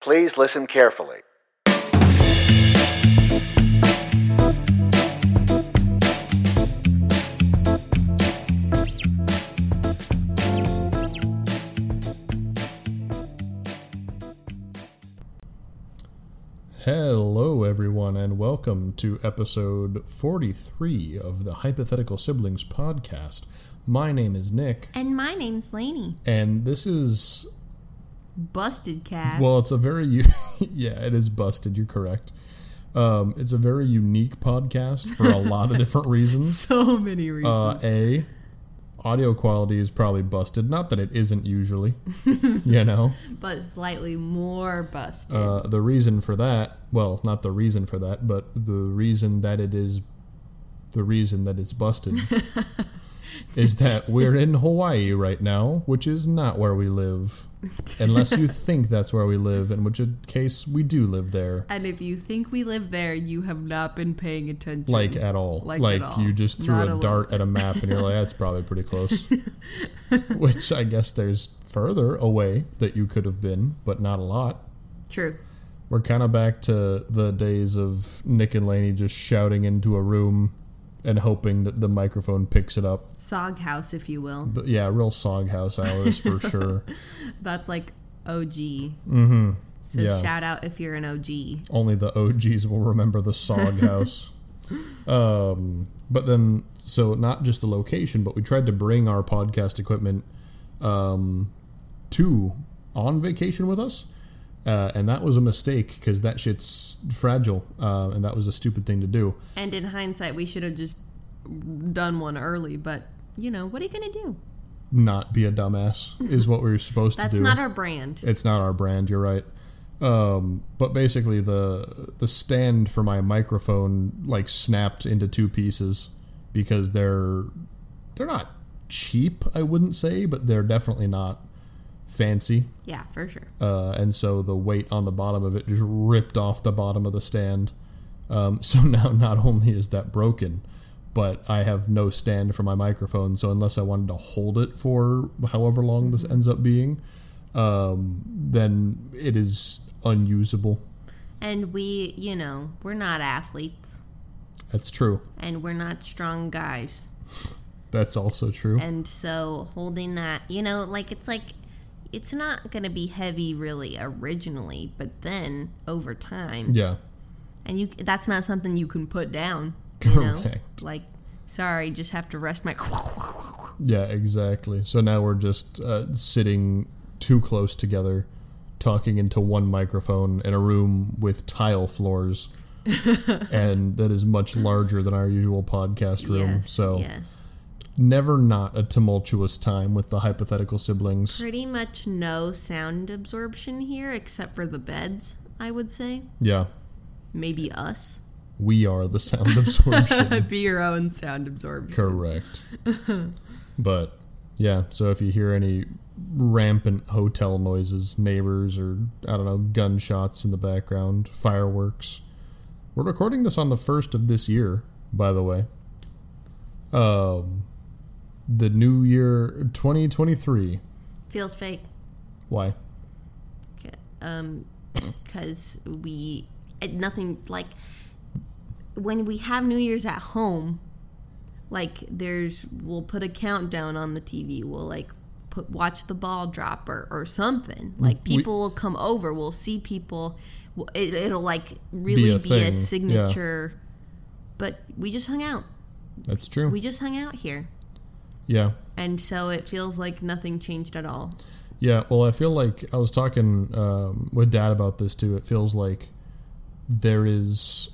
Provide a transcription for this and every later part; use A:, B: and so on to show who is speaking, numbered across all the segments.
A: Please listen carefully.
B: Hello, everyone, and welcome to episode 43 of the Hypothetical Siblings podcast. My name is Nick,
C: And my name's Lainey.
B: and this is,
C: Busted cat.
B: well, it's a very, u- yeah, it is busted, you're correct. Um, it's a very unique podcast for a lot of different reasons.
C: so many reasons.
B: Uh, a, audio quality is probably busted. Not that it isn't usually, you know.
C: but slightly more busted.
B: Uh, the reason for that, well, not the reason for that, but the reason that it is the reason that it's busted is that we're in Hawaii right now, which is not where we live. Unless you think that's where we live, in which case we do live there.
C: and if you think we live there, you have not been paying attention.
B: Like at all.
C: Like
B: Like,
C: all.
B: you just threw
C: Not
B: a
C: a
B: dart at a map and you're like, that's probably pretty close. which I guess there's further away that you could have been, but not a lot.
C: True.
B: We're kind of back to the days of Nick and Laney just shouting into a room and hoping that the microphone picks it up.
C: Sog house, if you will.
B: But yeah, real Sog House hours for sure.
C: That's like OG.
B: Mm-hmm.
C: So
B: Yeah.
C: shout out if you're an OG.
B: Only the OGs will remember the Sog House. um, but then, so not just the location, but we tried to bring our podcast equipment um, to on vacation with us. Uh, and that was a mistake because that shit's fragile, uh, and that was a stupid thing to do.
C: And in hindsight, we should have just done one early. But you know, what are you gonna do?
B: not be a dumbass is what we were supposed to do.
C: That's not our brand.
B: it's not our brand. You're right. Um, but basically, the the stand for my microphone like snapped into two pieces because they're they're not cheap. I wouldn't say, but they're definitely not fancy.
C: Yeah, for sure.
B: Uh, and so the weight on the bottom of it just ripped off the bottom of the stand. Um, so now not only is that broken, but I have no stand for my microphone. So unless I wanted to hold it for however long this ends up being, um, then it is unusable.
C: And we, you know, we're not athletes,
B: That's true.
C: and we're not strong guys.
B: That's also true.
C: And so holding that, you know, like it's like it's not going to be heavy really originally, but then over time,
B: Yeah.
C: and you that's not something you can put down. You know?
B: Correct.
C: Like, sorry, just have to rest my.
B: Yeah, exactly. So now we're just uh, sitting too close together, talking into one microphone in a room with tile floors, and that is much larger than our usual podcast room.
C: Yes,
B: so
C: yes,
B: never not a tumultuous time with the hypothetical siblings.
C: pretty much no sound absorption here except for the beds. I would say
B: Yeah,
C: maybe us.
B: We are the sound absorption.
C: Be your own sound absorption.
B: Correct. but yeah, so if you hear any rampant hotel noises, neighbors, or I don't know, gunshots in the background, fireworks. We're recording this on the first of this year, by the way. Um, the new year 2023.
C: Feels fake.
B: Why?
C: Um, because we nothing like when we have New Year's at home. Like there's, we'll put a countdown on the TV. We'll like put watch the ball drop or, or something. Like
B: We-
C: people will come over. We'll see people. It, it'll like really
B: a
C: be a,
B: thing, yeah.
C: signature. But we just hung out.
B: That's true.
C: We just hung out here,
B: yeah.
C: and so it feels like nothing changed at all.
B: Yeah, well, I feel like I was talking um, with Dad about this too. It feels like there is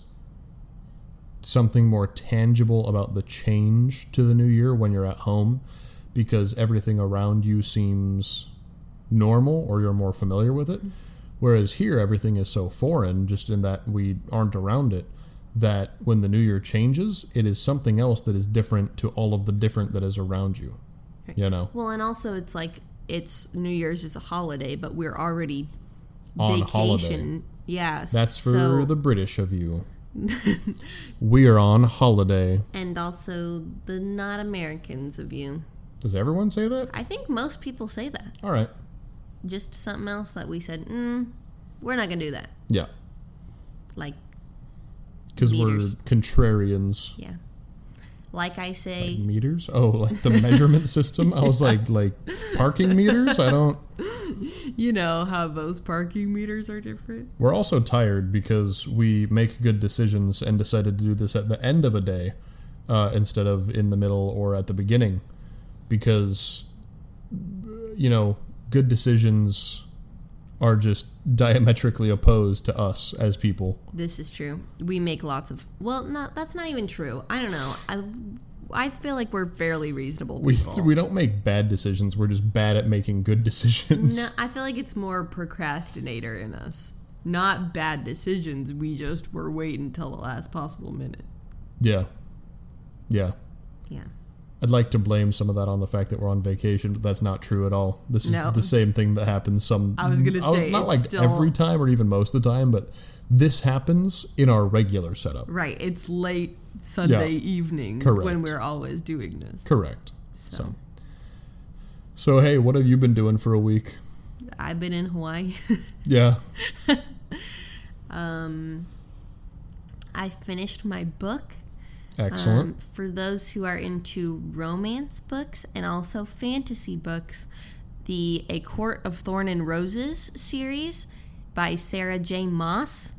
B: something more tangible about the change to the new year when you're at home because everything around you seems normal or you're more familiar with it. Whereas here, everything is so foreign, just in that we aren't around it, that when the new year changes, it is something else that is different to all of the different that is around you. You know?
C: Well, and also it's like it's New Year's is a holiday, but we're already
B: On
C: vacation. Yeah,
B: That's for
C: so-
B: the British of you. we are on holiday.
C: and also the not Americans of you.
B: Does everyone say that?
C: I think most people say that.
B: All right.
C: Just something else that we said. Mm, we're not gonna do that.
B: Yeah,
C: Like,
B: because we're contrarians.
C: yeah. Like I say,
B: Meters? Oh, like the measurement system? I was like, like parking meters? I don't.
C: you know how those parking meters are different.
B: We're also tired because we make good decisions and decided to do this at the end of a day uh, instead of in the middle or at the beginning. Because, you know, good decisions are just diametrically opposed to us as people.
C: This is true. We make lots of. Well, no, that's not even true. I don't know. I I feel like we're fairly reasonable.
B: We,
C: people.
B: we don't make bad decisions, we're just bad at making good decisions.
C: No, I feel like it's more procrastinator in us. Not bad decisions. We just were waiting until the last possible minute.
B: Yeah. Yeah.
C: Yeah.
B: I'd like to blame some of that on the fact that we're on vacation, but that's not true at all. This is
C: No.
B: the same thing that happens some.
C: I was gonna say,
B: not like
C: still-
B: every time or even most of the time, but this happens in our regular setup.
C: Right. It's late Sunday
B: Yeah.
C: evening
B: Correct.
C: when we're always doing this.
B: Correct.
C: So.
B: So. so, hey, what have you been doing for a week?
C: I've been in Hawaii.
B: Yeah.
C: um, I finished my book.
B: Excellent.
C: Um, for those who are into romance books and also fantasy books, the A Court of Thorn and Roses series by Sarah J. Maas.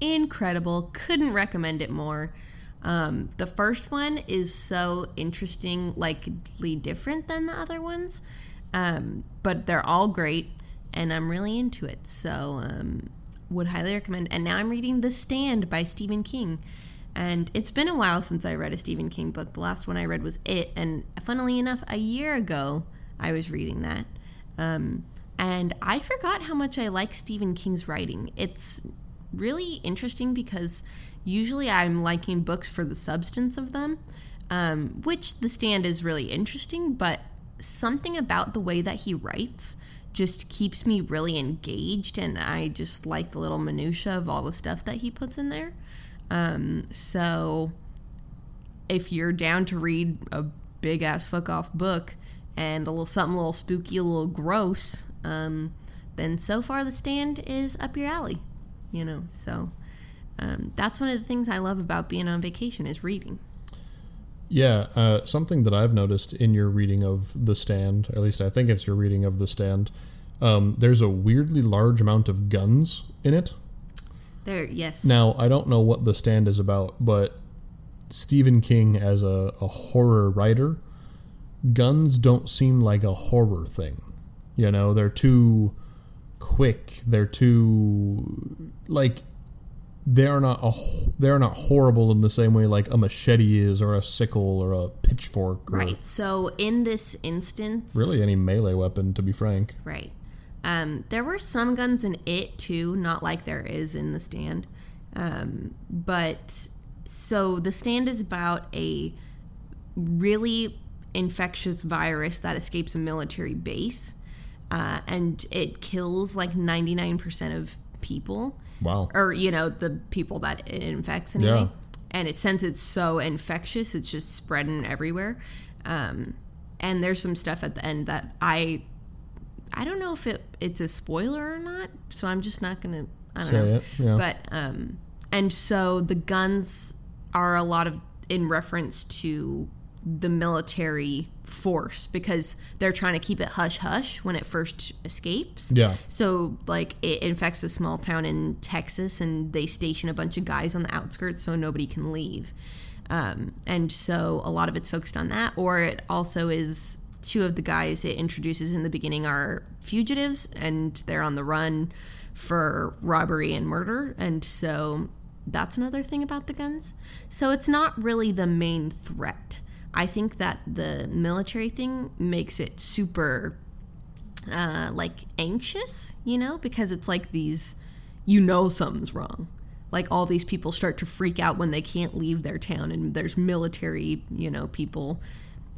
C: Incredible. Couldn't recommend it more. Um, the first one is so interesting, likely different than the other ones, um, but they're all great, and I'm really into it. So, um, would highly recommend. And now I'm reading The Stand by Stephen King. And it's been a while since I read a Stephen King book. The last one I read was It, and funnily enough, a year ago I was reading that. Um, and I forgot how much I like Stephen King's writing. It's really interesting because usually I'm liking books for the substance of them, um, which The Stand is really interesting, but something about the way that he writes just keeps me really engaged, and I just like the little minutia of all the stuff that he puts in there. Um, so if you're down to read a big ass fuck off book and a little something a little spooky, a little gross, um, then so far the stand is up your alley. You know, so um, that's one of the things I love about being on vacation is reading.
B: Yeah, uh, something that I've noticed in your reading of The Stand, at least I think it's your reading of The Stand, um, there's a weirdly large amount of guns in it.
C: There, yes.
B: Now, I don't know what The Stand is about, but Stephen King, as a, a horror writer, guns don't seem like a horror thing. You know, they're too quick. They're too like they are not a they are not horrible in the same way like a machete is or a sickle or a pitchfork or
C: Right. So in this instance,
B: really any melee weapon to be frank.
C: Right. Um, there were some guns in it too, not like there is in the stand. Um, but so the stand is about a really infectious virus that escapes a military base, uh, and it kills like ninety nine percent of people,
B: Wow.
C: or you know the people that it infects anyway.
B: Yeah.
C: And it since it's so infectious, it's just spreading everywhere. Um, and there's some stuff at the end that I I don't know if it it's a spoiler or not, so I'm just not gonna I don't
B: Say
C: know.
B: it, yeah.
C: But um and so the guns are a lot of in reference to the military force because they're trying to keep it hush hush when it first escapes.
B: Yeah.
C: So like it infects a small town in Texas and they station a bunch of guys on the outskirts so nobody can leave. Um, and so a lot of it's focused on that, or it also is two of the guys it introduces in the beginning are fugitives and they're on the run for robbery and murder. And so that's another thing about the guns. So it's not really the main threat. I think that the military thing makes it super uh, like anxious, you know, because it's like these, you know, something's wrong. Like all these people start to freak out when they can't leave their town, and there's military, you know, people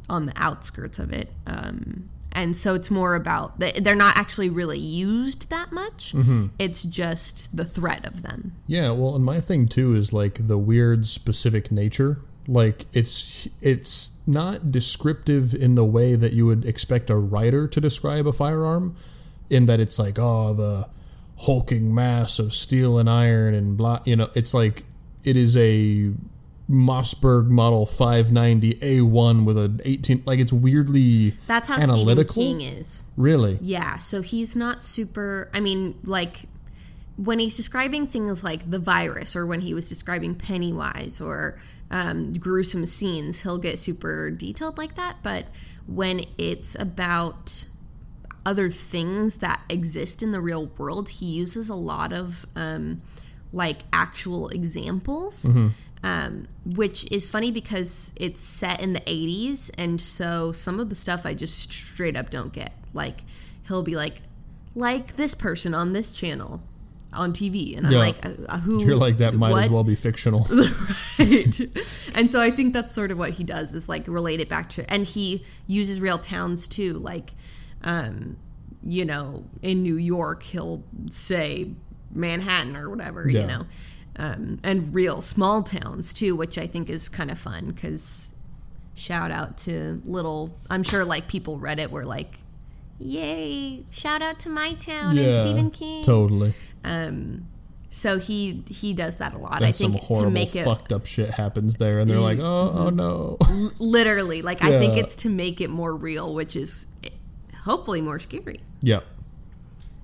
C: on the outskirts of it. Um, and so it's more about they- they're not actually really used that much. It's just the threat of them.
B: Yeah, well, and my thing too is like the weird specific nature. Like it's it's not descriptive in the way that you would expect a writer to describe a firearm in that it's like, oh, the hulking mass of steel and iron and blah. You know, it's like it is a Mossberg Model 590 A1 with an 18. Like it's weirdly
C: That's how
B: analytical.
C: Stephen King is.
B: Really?
C: Yeah, so he's not super. I mean, like when he's describing things like the virus, or when he was describing Pennywise or um, gruesome scenes, he'll get super detailed like that. But when it's about other things that exist in the real world, he uses a lot of um, like actual examples. Um, which is funny because it's set in the 80s, and so some of the stuff I just straight up don't get. Like, he'll be like, like this person on this channel on TV, and I'm
B: Yeah.
C: like, uh, uh, who?
B: You're like that might as well be fictional.
C: right. and so I think that's sort of what he does is like relate it back to, and he uses real towns too. Like, um, you know, in New York, he'll say Manhattan or whatever,
B: Yeah.
C: you know, um, and real small towns too, which I think is kind of fun because shout out to little, I'm sure like people read it were like, yay, shout out to my town and Stephen King.
B: totally.
C: Um, so he he does that a lot.
B: Then
C: I
B: some
C: think
B: horrible
C: to make it
B: fucked up shit happens there, and they're like, "Oh, oh no."
C: literally like I think it's to make it more real, which is eh, hopefully more scary.
B: yeah,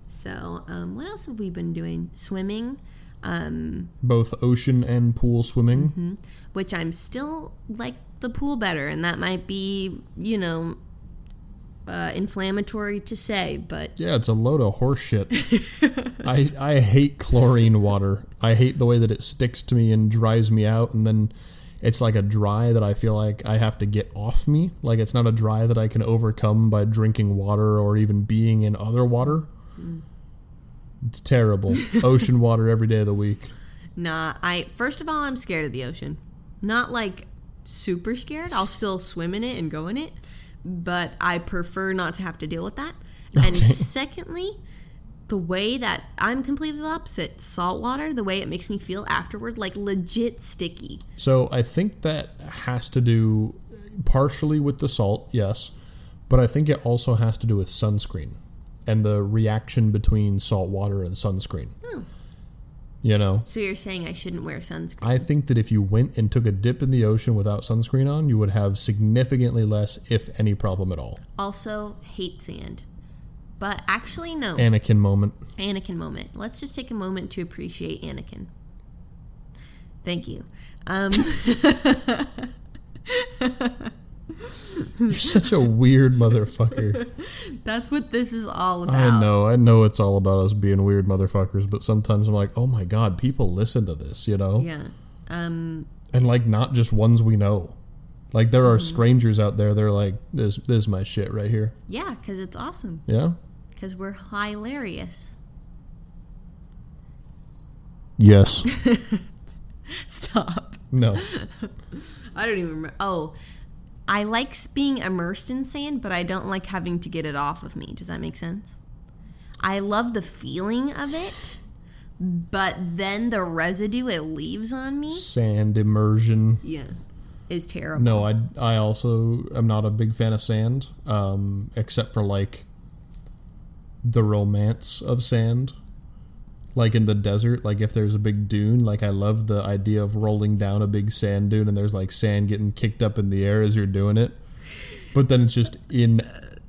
C: So, um, what else have we been doing? Swimming, um,
B: both ocean and pool swimming.
C: Mm-hmm. which I'm still like the pool better, and that might be you know uh, inflammatory to say, but
B: Yeah, it's a load of horseshit. I I hate chlorine water. I hate the way that it sticks to me and dries me out, and then it's like a dry that I feel like I have to get off me. Like it's not a dry that I can overcome by drinking water or even being in other water. It's terrible. Ocean water every day of the week.
C: Nah, I first of all, I'm scared of the ocean. Not like super scared. I'll still swim in it and go in it, but I prefer not to have to deal with that. And
B: Okay.
C: secondly, the way that I'm completely the opposite. Salt water, the way it makes me feel afterward, like legit sticky.
B: So I think that has to do partially with the salt, yes, but I think it also has to do with sunscreen and the reaction between salt water and sunscreen.
C: Hmm.
B: You know,
C: So you're saying I shouldn't wear sunscreen?
B: I think that if you went and took a dip in the ocean without sunscreen on, you would have significantly less, if any, problem at all.
C: Also, hate sand. But actually, no.
B: Anakin moment.
C: Anakin moment. Let's just take a moment to appreciate Anakin. Thank you. Um,
B: You're such a weird motherfucker.
C: that's what this is all about.
B: I know, I know it's all about us being weird motherfuckers, but sometimes I'm like, oh my god, people listen to this, you know?
C: Yeah. Um,
B: and like not just ones we know. Like there
C: Mm-hmm.
B: are strangers out there. They're like, this, this is my shit right here.
C: yeah, because it's awesome.
B: Yeah.
C: Because we're hilarious.
B: Yes.
C: Stop.
B: no.
C: I don't even remember. Oh, I like being immersed in sand, but I don't like having to get it off of me. Does that make sense? I love the feeling of it, but then the residue it leaves on me,
B: Sand immersion.
C: yeah, is terrible.
B: No, I, I also am not a big fan of sand, um, except for like the romance of sand. Like in the desert, like if there's a big dune, like I love the idea of rolling down a big sand dune and there's like sand getting kicked up in the air as you're doing it. But then it's just in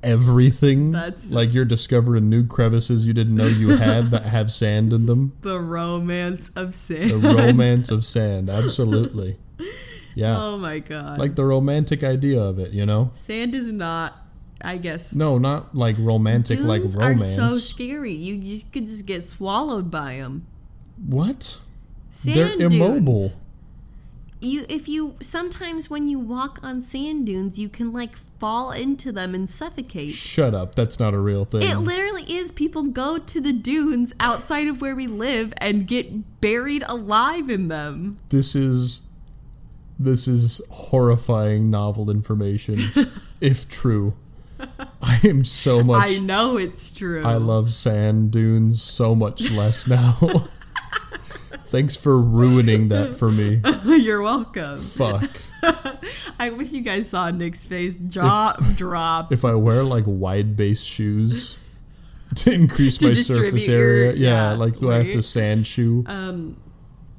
B: everything.
C: That's-
B: like you're discovering new crevices you didn't know you had that have sand in them.
C: The romance of sand.
B: The romance of sand, absolutely. Yeah.
C: oh my god.
B: Like the romantic idea of it, you know?
C: sand is not. I guess.
B: No, not like romantic, like
C: Dunes
B: romance.
C: are so scary. You just could just get swallowed by them.
B: what?
C: Sand
B: They're immobile.
C: You, if you sometimes when you walk on sand dunes, you can like fall into them and suffocate.
B: Shut up. That's not a real thing.
C: It literally is. People go to the dunes outside of where we live and get buried alive in them.
B: this is this is horrifying novel information if true. I am so much
C: I know it's true.
B: I love sand dunes so much less now. Thanks for ruining that for me.
C: You're welcome.
B: Fuck.
C: I wish you guys saw Nick's face. Jaw drop.
B: If I wear like wide base shoes, to increase
C: To
B: my surface
C: distribute your-
B: area. Yeah,
C: yeah,
B: like do I have to sand shoe?
C: Um,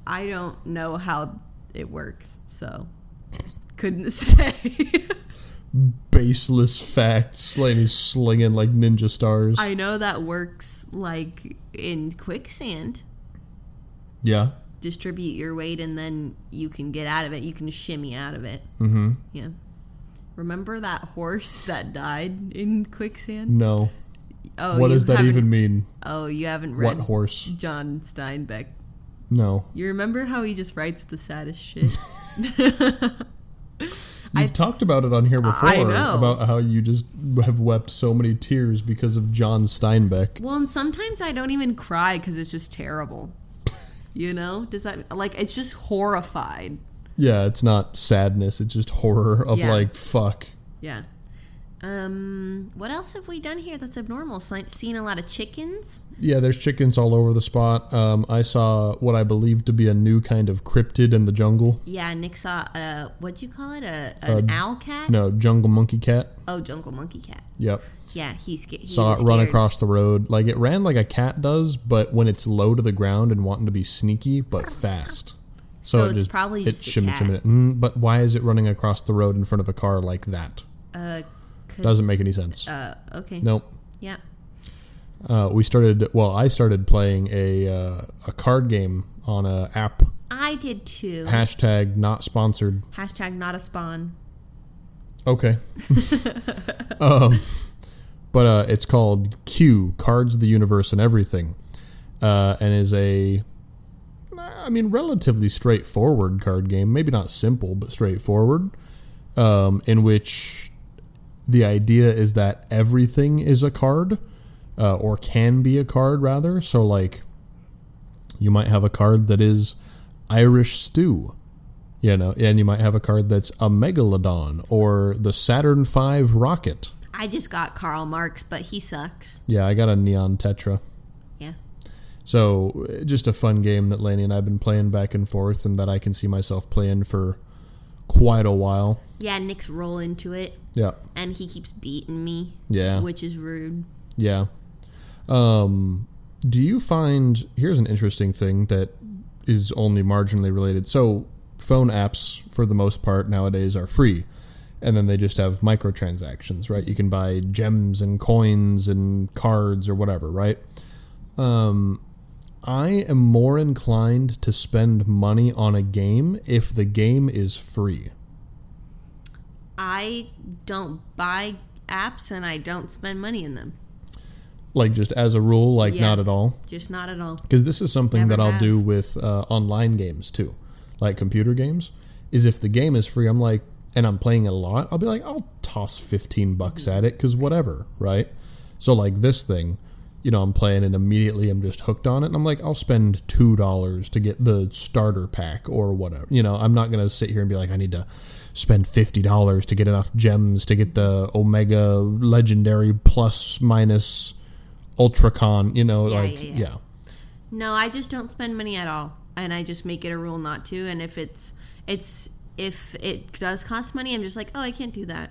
C: I don't know how it works, so couldn't say.
B: Baseless facts. Laney's slinging like ninja stars.
C: I know that works like in quicksand.
B: yeah.
C: Distribute your weight and then you can get out of it. You can shimmy out of it.
B: Mm-hmm.
C: Yeah. Remember that horse that died in quicksand?
B: No.
C: Oh,
B: what does that even mean?
C: Oh, you haven't read What
B: horse?
C: John Steinbeck.
B: No.
C: You remember how he just writes the saddest shit?
B: You've
C: I-
B: talked about it on here before about how you just have wept so many tears because of John Steinbeck.
C: well, and sometimes I don't even cry because it's just terrible. You know? Does that like it's just horrified?
B: Yeah, it's not sadness, it's just horror of
C: Yeah.
B: like fuck.
C: Yeah. Um, what else have we done here that's abnormal? Seen a lot of chickens.
B: Yeah, there's chickens all over the spot. Um, I saw what I believe to be a new kind of cryptid in the jungle.
C: Yeah, Nick saw a what'd you call it? A an
B: Uh,
C: owl cat?
B: No, jungle monkey cat.
C: Oh, jungle monkey cat.
B: Yep.
C: Yeah, he's sca- he
B: Saw it run
C: scared.
B: across the road. Like it ran like a cat does, but when it's low to the ground and wanting to be sneaky, but fast.
C: So
B: it
C: it's
B: just
C: probably
B: it shimmy shimmy. Mm, but why is it running across the road in front of a car like that?
C: Uh,
B: Doesn't make any sense.
C: Uh, okay.
B: Nope.
C: Yeah.
B: Uh, we started. Well, I started playing a uh, a card game on a app.
C: I did too.
B: Hashtag not sponsored.
C: Hashtag not a spawn.
B: Okay. um, but uh, it's called CUE Cards, of the Universe, and Everything, uh, and is a, I mean, relatively straightforward card game. Maybe not simple, but straightforward. Um, in which the idea is that everything is a card, uh, or can be a card rather. So, like, you might have a card that is Irish stew you know, and you might have a card that's a megalodon or the Saturn V rocket.
C: I just got Karl Marx, but he sucks.
B: Yeah, I got a neon tetra.
C: Yeah.
B: So just a fun game that Laney and I've been playing back and forth, and that I can see myself playing for quite a while.
C: Yeah, Nick's roll into it,
B: Yeah,
C: and he keeps beating me,
B: yeah,
C: which is rude.
B: yeah. Um, do you find here's an interesting thing that is only marginally related? So phone apps, for the most part nowadays, are free. and then they just have microtransactions, right? You can buy gems and coins and cards or whatever, right? Um, I am more inclined to spend money on a game if the game is free.
C: I don't buy apps and I don't spend money in them.
B: Like just as a rule, like
C: Yeah.
B: not at all.
C: Just not at all.
B: Because this is something
C: Never
B: that I'll
C: have.
B: do with uh, online games too, like computer games. Is if the game is free, I'm like, and I'm playing a lot, I'll be like, I'll toss 15 bucks at it because whatever, right? So like this thing, you know, I'm playing and immediately I'm just hooked on it, and I'm like, I'll spend two dollars to get the starter pack or whatever. You know, I'm not gonna sit here and be like, I need to spend fifty dollars to get enough gems to get the Omega Legendary plus minus Ultracon. You know,
C: Yeah,
B: like
C: yeah,
B: yeah.
C: yeah. No, I just don't spend money at all, and I just make it a rule not to. And if it's it's if it does cost money, I'm just like, oh, I can't do that.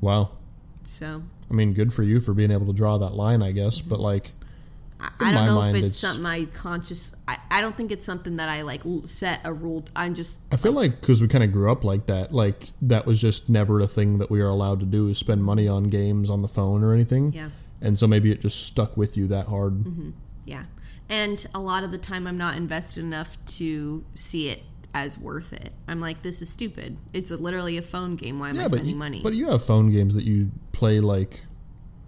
B: Wow.
C: So
B: I mean, good for you for being able to draw that line, I guess. But mm-hmm. like,
C: I, I don't know
B: mind,
C: if it's,
B: it's-
C: something I conscious. I, I don't think it's something that I like set a rule. I'm just.
B: I feel like because we kind of grew up like that, like that was just never a thing that we were allowed to do is spend money on games on the phone or anything.
C: Yeah.
B: And so maybe it just stuck with you that hard. Mm-hmm.
C: Yeah. And a lot of the time, I'm not invested enough to see it as worth it. I'm like, this is stupid. It's a, literally a phone game. Why am I
B: Yeah, but
C: spending
B: you,
C: money?
B: but you have phone games that you play like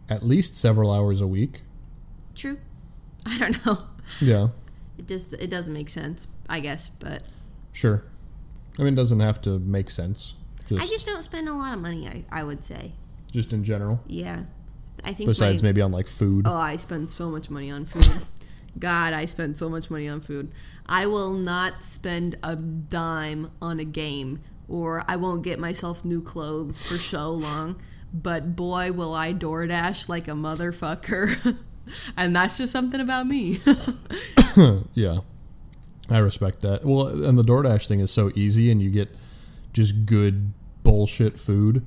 B: at least several hours a week.
C: True. I don't know.
B: Yeah,
C: It just it doesn't make sense, I guess. But
B: sure. I mean, it doesn't have to make sense. Just,
C: I just don't spend a lot of money. I, I would say.
B: just in general.
C: Yeah. I think.
B: Besides
C: my,
B: maybe on like food.
C: Oh, I spend so much money on food. God, I spend so much money on food. I will not spend a dime on a game, or I won't get myself new clothes for so long. But boy, will I DoorDash like a motherfucker. and that's just something about me.
B: Yeah, I respect that. Well, and the DoorDash thing is so easy, and you get just good bullshit food.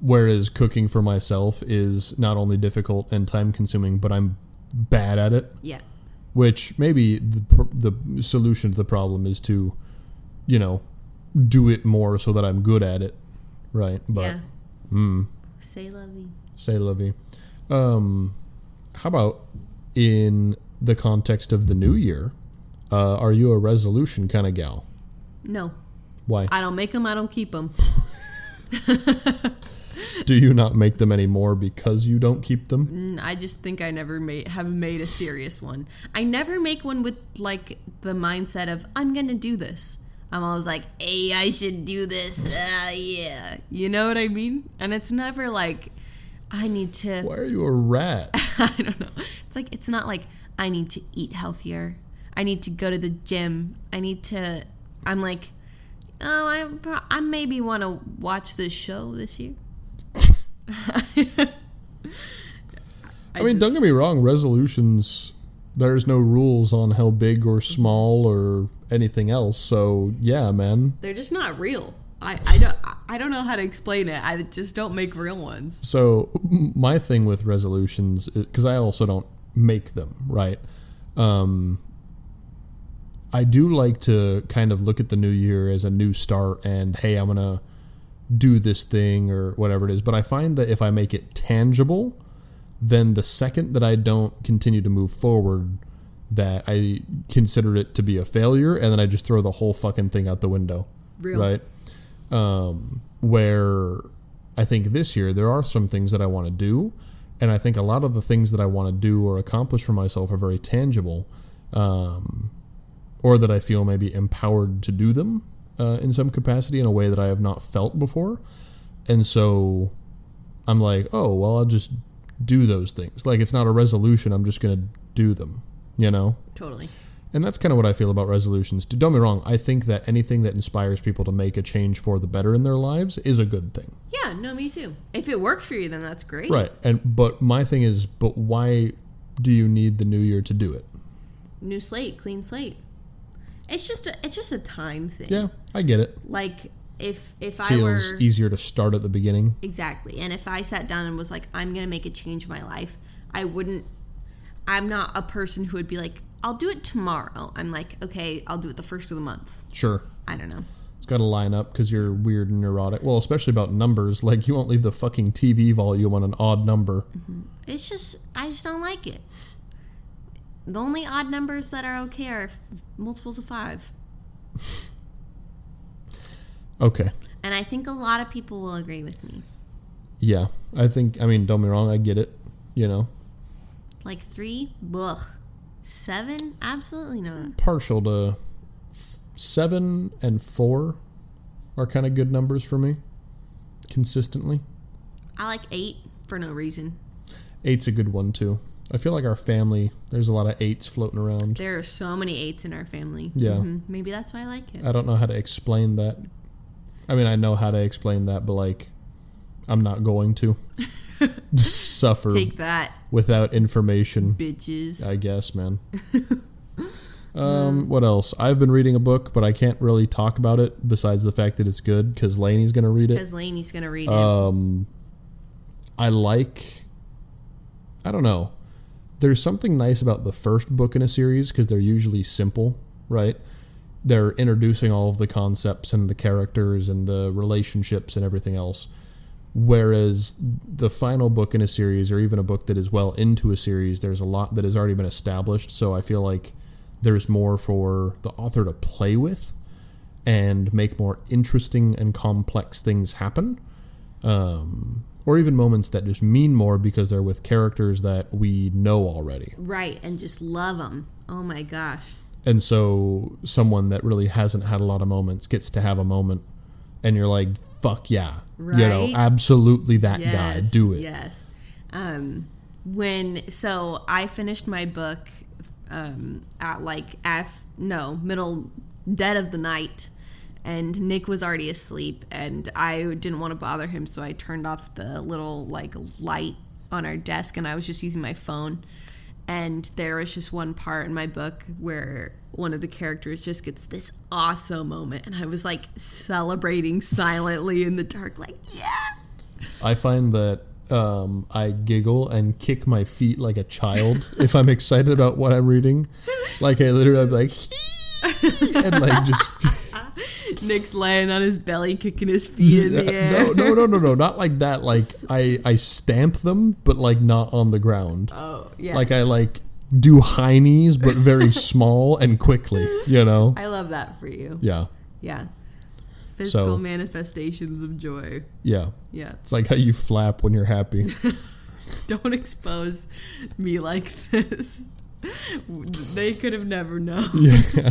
B: Whereas cooking for myself is not only difficult and time consuming, but I'm bad at it.
C: Yeah.
B: Which maybe the pr- the solution to the problem is to, you know, do it more so that I'm good at it, right? But
C: yeah.
B: mm,
C: Say lovey.
B: say lovey. Um, how about in the context of the new year? Uh, are you a resolution kind of gal?
C: No.
B: Why
C: I don't make them, I don't keep them.
B: do you not make them anymore because you don't keep them?
C: I just think I never made have made a serious one. I never make one with like the mindset of I'm gonna do this. I'm always like, hey, I should do this. Uh, yeah, you know what I mean. And it's never like I need to.
B: Why are you a rat?
C: I don't know. It's like it's not like I need to eat healthier. I need to go to the gym. I need to. I'm like, oh, I I maybe want to watch this show this year.
B: I mean, don't get me wrong. Resolutions. There's no rules on how big or small or anything else. So yeah, man.
C: They're just not real. I, I don't I don't know how to explain it. I just don't make real ones.
B: So my thing with resolutions, because I also don't make them, right? Um, I do like to kind of look at the new year as a new start, and hey, I'm gonna do this thing or whatever it is. But I find that if I make it tangible, then the second that I don't continue to move forward, that I consider it to be a failure, and then I just throw the whole fucking thing out the window
C: Real.
B: right? Um, where I think this year there are some things that I want to do, and I think a lot of the things that I want to do or accomplish for myself are very tangible, um, or that I feel maybe empowered to do them uh, in some capacity in a way that I have not felt before, and so I'm like, oh well, I'll just do those things. Like it's not a resolution; I'm just gonna do them. You know.
C: Totally.
B: And that's kind of what I feel about resolutions. Don't me wrong, I think that anything that inspires people to make a change for the better in their lives is a good thing.
C: Yeah, no, me too. If it works for you, then that's great.
B: Right. And but my thing is, but why do you need the new year to do it?
C: New slate, clean slate. It's just a it's just a time thing.
B: Yeah, I get it.
C: Like if if I
B: Feels
C: were
B: easier to start at the beginning.
C: exactly, and if I sat down and was like, I'm gonna make a change in my life, I wouldn't. I'm not a person who would be like, I'll do it tomorrow. I'm like, okay, I'll do it the first of the month.
B: Sure.
C: I don't know.
B: It's got to line up because you're weird and neurotic. Well, especially about numbers. Like, you won't leave the fucking TV volume on an odd number. Mm-hmm.
C: It's just I just don't like it. The only odd numbers that are okay are f- multiples of five,
B: Okay.
C: and I think a lot of people will agree with me.
B: Yeah. I think, I mean, don't be wrong, I get it. You know,
C: Like three, ugh. Seven, absolutely not.
B: partial to f- seven and four are kind of good numbers for me consistently.
C: I like eight for no reason.
B: Eight's a good one too. I feel like our family, there's a lot of eights floating around.
C: There are so many eights in our family.
B: Yeah.
C: Mhm. Maybe that's why I like it.
B: I don't know how to explain that. I mean, I know how to explain that, but like, I'm not going to suffer
C: Take that,
B: without information.
C: bitches.
B: I guess, man. um, what else? I've been reading a book, but I can't really talk about it besides the fact that it's good because Lainey's going to read it.
C: Because Laney's gonna read it.
B: Um, I like. I don't know. There's something nice about the first book in a series because they're usually simple, right? They're introducing all of the concepts and the characters and the relationships and everything else. Whereas the final book in a series, or even a book that is well into a series, there's a lot that has already been established. So I feel like there's more for the author to play with and make more interesting and complex things happen um, or even moments that just mean more because they're with characters that we know already.
C: right, and just love them. Oh my gosh.
B: And so someone that really hasn't had a lot of moments gets to have a moment and you're like, fuck yeah. You know, absolutely that guy. Do it.
C: Yes. Um, when so I finished my book um, at like as no middle dead of the night, and Nick was already asleep, and I didn't want to bother him, so I turned off the little like light on our desk, and I was just using my phone. And there was just one part in my book where one of the characters just gets this awesome moment, and I was like celebrating silently in the dark, like yeah.
B: I find that um, I giggle and kick my feet like a child if I'm excited about what I'm reading. Like I literally, I'm like, and like just
C: Nick's laying on his belly, kicking his feet in the air.
B: no, no, no, no, no, not like that. Like I, I stamp them, but like not on the ground.
C: Oh yeah.
B: Like I like do high knees, but very small and quickly. You know?
C: I love that for you.
B: Yeah,
C: Yeah. Physical
B: So-
C: manifestations of joy.
B: yeah.
C: Yeah.
B: It's like how you flap when you're happy.
C: Don't expose me like this. They could have never known.
B: yeah.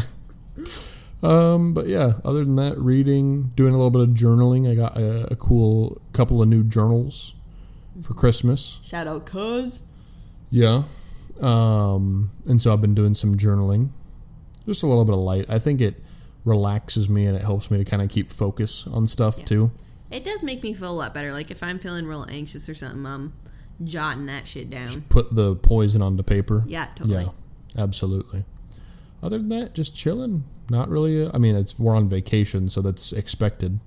B: Um, but yeah, other than that, reading, doing a little bit of journaling. I got a, a cool couple of new journals for Christmas.
C: Shout out cuz.
B: Yeah. Um, and so I've been doing some journaling. Just a little bit of light. I think it relaxes me and it helps me to kind of keep focus on stuff
C: Yeah.
B: too.
C: It does make me feel a lot better. Like if I'm feeling real anxious or something, I'm jotting that shit down.
B: Put the poison onto paper.
C: Yeah, totally.
B: Yeah, absolutely. Other than that, just chilling. Not really. I mean, it's we're on vacation, so that's expected.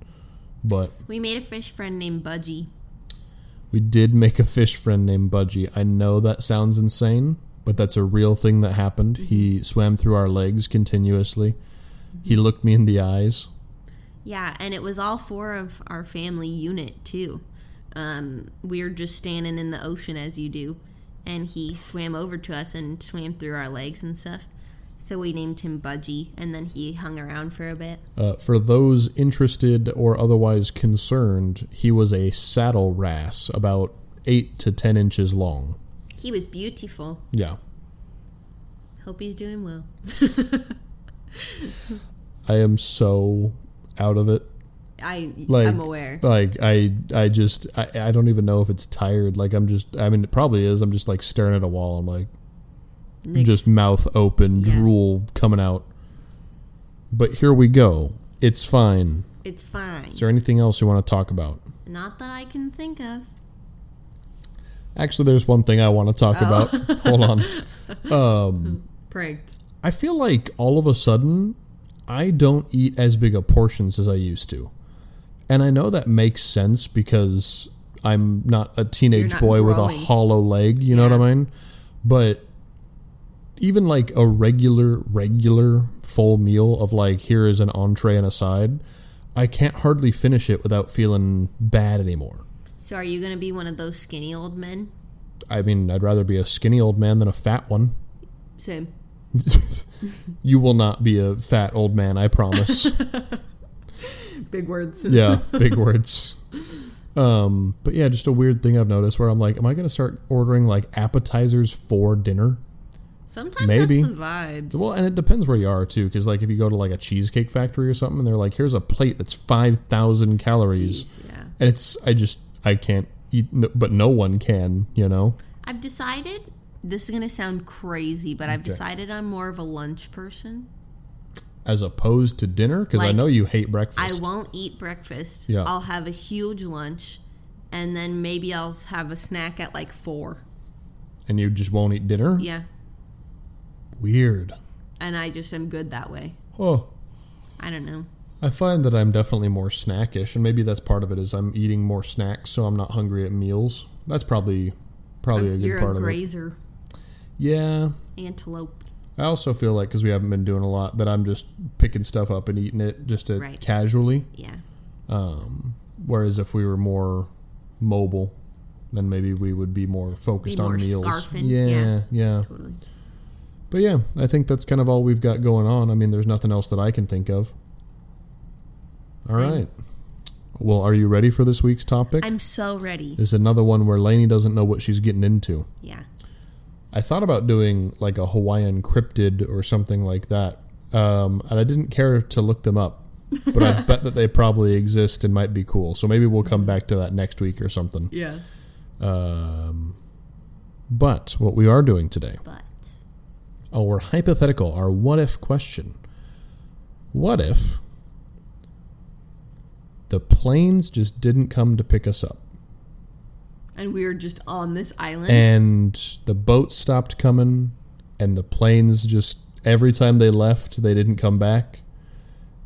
B: But
C: We made a fish friend named Budgie.
B: we did make a fish friend named Budgie. I know that sounds insane, but that's a real thing that happened. He swam through our legs continuously. He looked me in the eyes.
C: Yeah, and it was all four of our family unit too. Um, we were just standing in the ocean as you do, and he swam over to us and swam through our legs and stuff. So we named him Budgie, and then he hung around for a bit.
B: Uh, for those interested or otherwise concerned, he was a saddle wrasse, about eight to ten inches long.
C: He was beautiful.
B: Yeah.
C: Hope he's doing well.
B: I am so out of it.
C: I
B: Like,
C: I'm aware.
B: Like I, I just, I, I don't even know if it's tired. Like I'm just, I mean, it probably is. I'm just like staring at a wall. I'm like,
C: Nick,
B: just mouth open,
C: Yeah.
B: drool coming out. But here we go. It's fine.
C: it's fine.
B: Is there anything else you want to talk about?
C: Not that I can think of.
B: Actually, there's one thing I want to talk
C: Oh.
B: about. Hold on. Um,
C: Pranked.
B: I feel like all of a sudden I don't eat as big of portions as I used to. And I know that makes sense because I'm not a teenage
C: not
B: boy with a hollow leg, you know what I mean? But even like a regular regular full meal of like here is an entree and a side, I can't hardly finish it without feeling bad anymore.
C: So are you gonna be one of those skinny old men?
B: I mean, I'd rather be a skinny old man than a fat one.
C: Same.
B: you will not be a fat old man, I promise.
C: Big words.
B: yeah, big words. Um, but yeah, just a weird thing I've noticed where I'm like, am I going to start ordering like appetizers for dinner?
C: Sometimes
B: Maybe.
C: that's the vibes.
B: Well, and it depends where you are too, because like if you go to like a cheesecake factory or something, and they're like, here's a plate that's five thousand calories,
C: Jeez, yeah.
B: and it's I just I can't eat, but no one can, you know.
C: I've decided this is gonna sound crazy, but I've decided I'm more of a lunch person.
B: As opposed to dinner, because I know you hate breakfast.
C: I won't eat breakfast.
B: Yeah.
C: I'll have a huge lunch, and then maybe I'll have a snack at like four.
B: and you just won't eat dinner.
C: Yeah,
B: Weird.
C: and I just am good that way.
B: Oh.
C: I don't know.
B: I find that I'm definitely more snackish, and maybe that's part of it. Is I'm eating more snacks, so I'm not hungry at meals. That's probably probably a good part
C: a
B: of it.
C: grazer,
B: Yeah,
C: antelope.
B: I also feel like because we haven't been doing a lot, that I'm just picking stuff up and eating it just to
C: Right.
B: casually.
C: Yeah,
B: Um, whereas if we were more mobile, then maybe we would be more focused
C: more
B: on meals.
C: scarfing,
B: Yeah,
C: yeah.
B: yeah,
C: totally.
B: But yeah, I think that's kind of all we've got going on. I mean, there's nothing else that I can think of. All
C: Same.
B: right. Well, are you ready for this week's topic?
C: I'm so ready.
B: This is another one where Lainey doesn't know what she's getting into.
C: Yeah.
B: I thought about doing like a Hawaiian cryptid or something like that, um, and I didn't care to look them up. But I bet that they probably exist and might be cool. So maybe we'll come back to that next week or something.
C: Yeah.
B: Um, but what we are doing today,
C: But
B: our hypothetical, our what if question. What if the planes just didn't come to pick us up?
C: And we were just on this island.
B: and the boats stopped coming and the planes just every time they left they didn't come back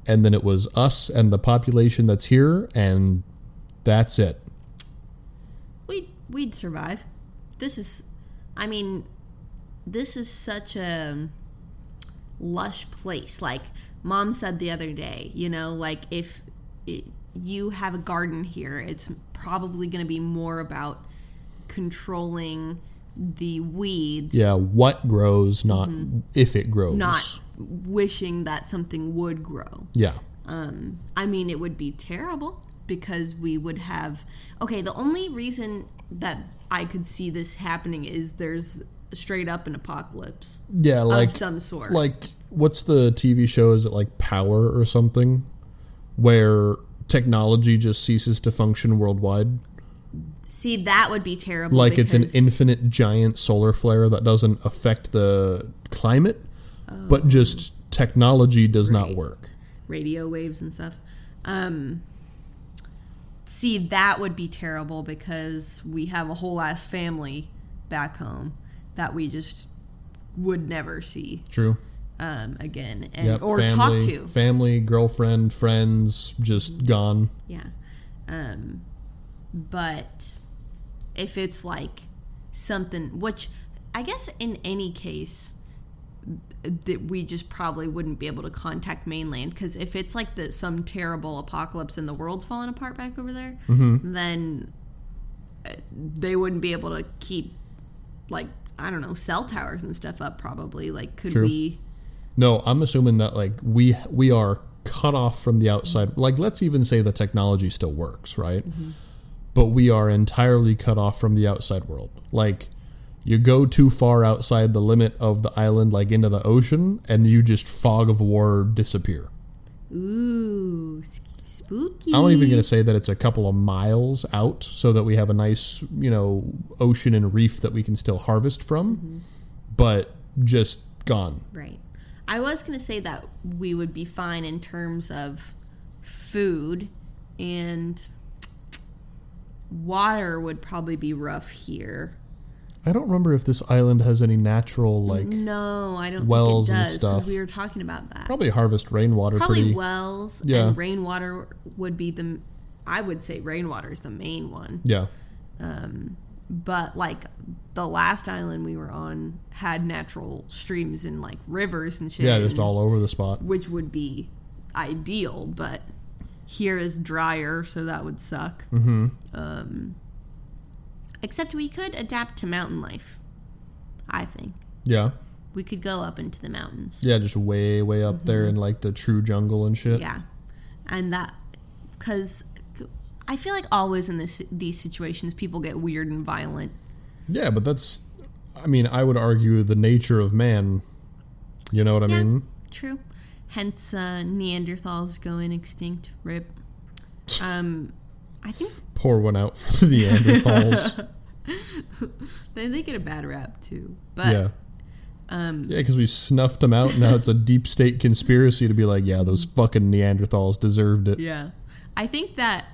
B: and then it was us and the population that's here and that's it
C: we'd we'd survive. This is, I mean, this is such a lush place. Like mom said the other day, you know, like if it, you have a garden here, it's probably going to be more about controlling the weeds,
B: yeah what grows not if it grows
C: Mm-hmm. not wishing that something would grow.
B: yeah
C: Um, I mean, it would be terrible because we would have. Okay, the only reason that I could see this happening is there's straight up an apocalypse
B: yeah like
C: of some sort.
B: like what's the tv show is it like power or something where technology just ceases to function worldwide
C: see, that would be terrible.
B: like it's an infinite giant solar flare that doesn't affect the climate but just technology does not
C: Oh.
B: Work
C: radio waves and stuff. Um, see, that would be terrible because we have a whole ass family back home that we just would never see
B: true
C: um, again and
B: yep
C: or
B: family
C: talk to.
B: family girlfriend friends just gone
C: Yeah. Um, but if it's like something, which I guess in any case, that we just probably wouldn't be able to contact mainland because if it's like the some terrible apocalypse and the world's falling apart back over there,
B: Mm-hmm.
C: then uh, they wouldn't be able to keep like I don't know cell towers and stuff up. Probably like could
B: True.
C: we?
B: no i'm assuming that like we we are cut off from the outside like let's even say the technology still works right mm-hmm. but we are entirely cut off from the outside world like you go too far outside the limit of the island like into the ocean and you just fog of war disappear
C: Ooh, spooky.
B: i'm not even going to say that it's a couple of miles out so that we have a nice you know ocean and reef that we can still harvest from mm-hmm. but just gone
C: Right. I was going to say that we would be fine in terms of food and water would probably be rough here.
B: I don't remember if this island has any natural like
C: No, I don't
B: Wells
C: think it
B: and
C: does because
B: stuff.
C: we were talking about that.
B: probably harvest rainwater
C: Probably
B: pretty
C: wells
B: Yeah.
C: and rainwater would be the I would say rainwater is the main one.
B: yeah
C: But like the last island we were on had natural streams and like rivers and shit.
B: yeah just
C: and-
B: all over the spot
C: which would be ideal, but here is drier, so that would suck. Mm-hmm. Um, except we could adapt to mountain life. I think
B: yeah
C: we could go up into the mountains.
B: yeah just way way up there in like the true jungle and shit
C: Mm-hmm. Yeah, and that because I feel like always in this these situations, people get weird and violent.
B: yeah but that's i mean i would argue the nature of man you know what i mean
C: True. Hence, uh, Neanderthals going extinct. Rip. Um, I think
B: pour one out for the neanderthals
C: they, they get a bad rap too. But
B: yeah
C: um,
B: yeah because we snuffed them out now it's a deep state conspiracy to be like yeah those fucking neanderthals deserved it
C: Yeah. I think that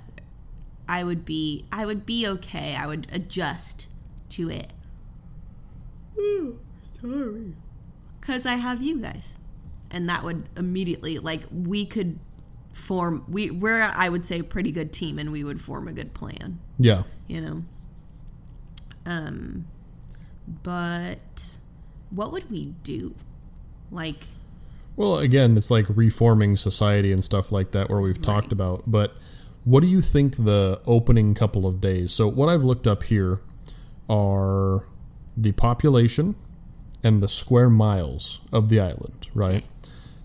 C: I would be I would be okay. I would adjust to it.
B: sorry
C: Cuz I have you guys. And that would immediately like we could form we we're I would say a pretty good team and we would form a good plan,
B: yeah
C: you know. Um but what would we do? Like
B: Well, again, it's like reforming society and stuff like that, where we've talked about. But what do you think the opening couple of days? So, what I've looked up here are the population and the square miles of the island, right?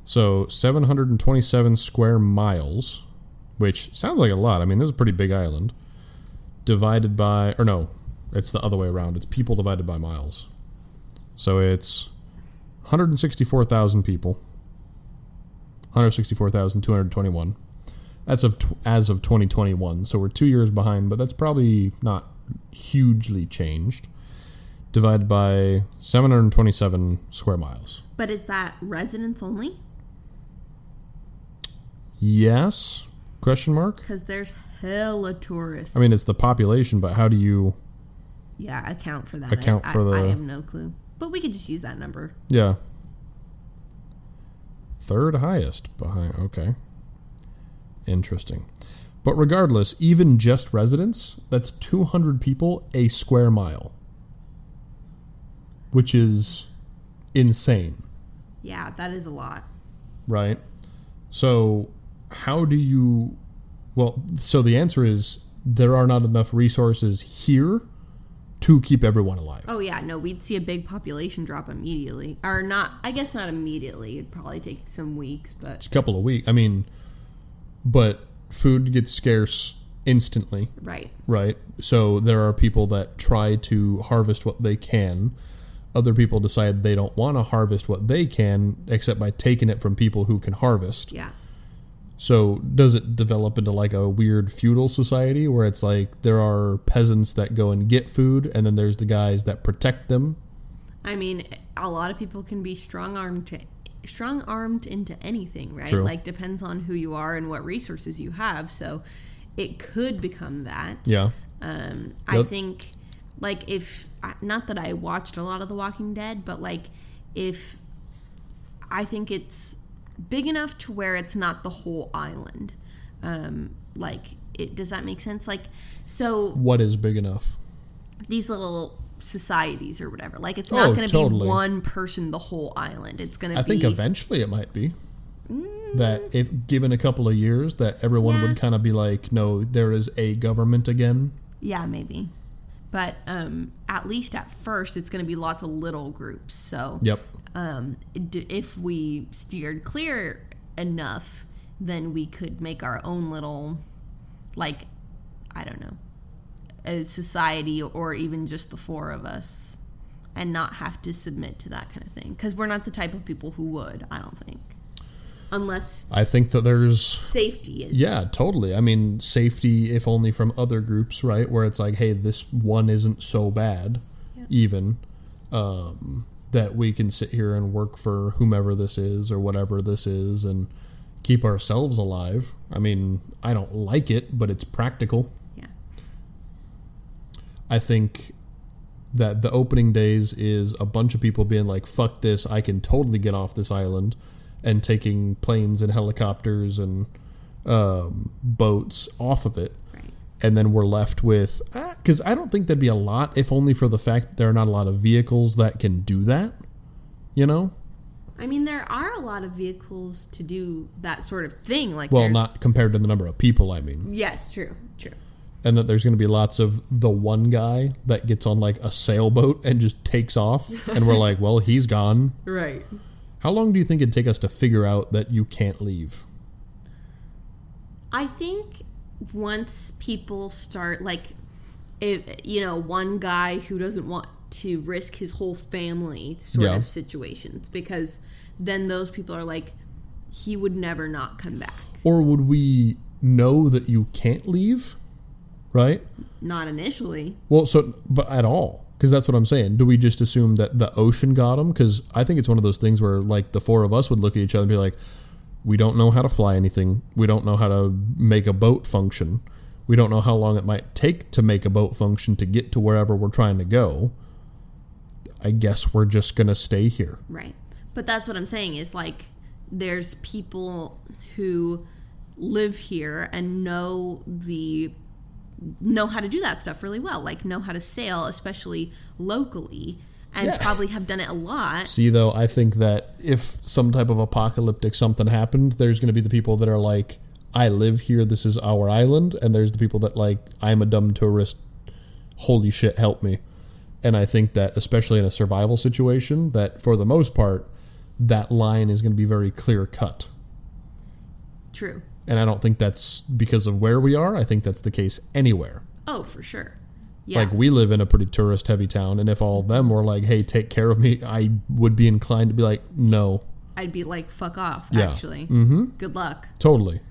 B: So, 727 square miles, which sounds like a lot. I mean, this is a pretty big island, divided by, or no, it's the other way around. It's people divided by miles. So, it's 164,000 people. 164,221. That's of as of 2021. So we're 2 years behind, but that's probably not hugely changed. Divided by 727 square miles.
C: but is that residents only?
B: Yes? Question mark?
C: Cuz there's hella tourists.
B: I mean, it's the population, but how do you
C: yeah account for that.
B: Account
C: I,
B: for
C: I,
B: the-
C: I have no clue, but we could just use that number.
B: Yeah. Third highest behind. Okay. Interesting. But regardless, even just residents, that's 200 people a square mile, which is insane,
C: Yeah, that is a lot.
B: right? So, how do you. Well, so the answer is there are not enough resources here to keep everyone alive.
C: Oh yeah, no, we'd see a big population drop immediately, or not. I guess not immediately. It'd probably take some weeks, but
B: It's a couple of weeks. I mean, but food gets scarce instantly.
C: right.
B: right? So there are people that try to harvest what they can. Other people decide they don't want to harvest what they can, except by taking it from people who can harvest.
C: Yeah.
B: So does it develop into like a weird feudal society where it's like there are peasants that go and get food, and then there's the guys that protect them?
C: I mean, a lot of people can be strong armed to strong armed into anything, right?
B: True.
C: Like depends on who you are and what resources you have. So it could become that.
B: Yeah,
C: Um, I think, like, if not that I watched a lot of The Walking Dead, but like, if I think it's big enough to where it's not the whole island. Um, like, it does that make sense? Like, so
B: what is big enough?
C: these little societies or whatever, like, it's
B: Oh,
C: not going to
B: totally.
C: be one person the whole island. It's going to
B: I
C: be.
B: think eventually it might be. That if given a couple of years, that everyone
C: Yeah.
B: would kind of be like, no, there is a government again.
C: Yeah, maybe. But um, at least at first, it's going to be lots of little groups. So
B: Yep.
C: Um, d- if we steered clear enough, then we could make our own little, like, I don't know, a society or even just the four of us and not have to submit to that kind of thing. Because we're not the type of people who would, I don't think. Unless
B: I think that there's
C: safety is.
B: Yeah, totally. I mean, safety, if only from other groups, right? Where it's like, hey, this one isn't so bad,
C: Yeah.
B: even um, that we can sit here and work for whomever this is or whatever this is and keep ourselves alive. I mean, I don't like it, but it's practical.
C: Yeah.
B: I think that the opening days is a bunch of people being like, fuck this, I can totally get off this island, and taking planes and helicopters and um, boats off of it. And then we're left with, uh, because I don't think there'd be a lot, if only for the fact that there are not a lot of vehicles that can do that. You know?
C: I mean, there are a lot of vehicles to do that sort of thing. Like,
B: Well, not compared to the number of people, I mean.
C: Yes, true, true.
B: And that there's going to be lots of the one guy that gets on like a sailboat and just takes off. And we're like, well, he's gone.
C: Right.
B: How long do you think it'd take us to figure out that you can't leave?
C: I think once people start, like, if you know, one guy who doesn't want to risk his whole family sort
B: Yeah.
C: of situations, because then those people are like, he would never not come back.
B: Or would we know that you can't leave? Right?
C: Not initially.
B: Well, so, but at all. Because that's what I'm saying. Do we just assume that the ocean got him? Because I think it's one of those things where, like, the four of us would look at each other and be like, we don't know how to fly anything. We don't know how to make a boat function. We don't know how long it might take to make a boat function to get to wherever we're trying to go. I guess we're just going to stay here.
C: Right. But that's what I'm saying is like there's people who live here and know the know how to do that stuff really well, like know how to sail especially locally and
B: Yeah.
C: probably have done it a lot.
B: See, though, I think that if some type of apocalyptic something happened, there's going to be the people that are like, I live here, this is our island. And there's the people that, like, I'm a dumb tourist. Holy shit, help me. And I think that, especially in a survival situation, that for the most part, that line is going to be very clear cut.
C: True.
B: And I don't think that's because of where we are. I think that's the case anywhere.
C: Oh, for sure. Yeah.
B: Like we live in a pretty tourist heavy town, and if all of them were like, "Hey, take care of me," I would be inclined to be like, "No,
C: I'd be like fuck off
B: Yeah.
C: actually. Mm-hmm. Good luck.
B: Totally.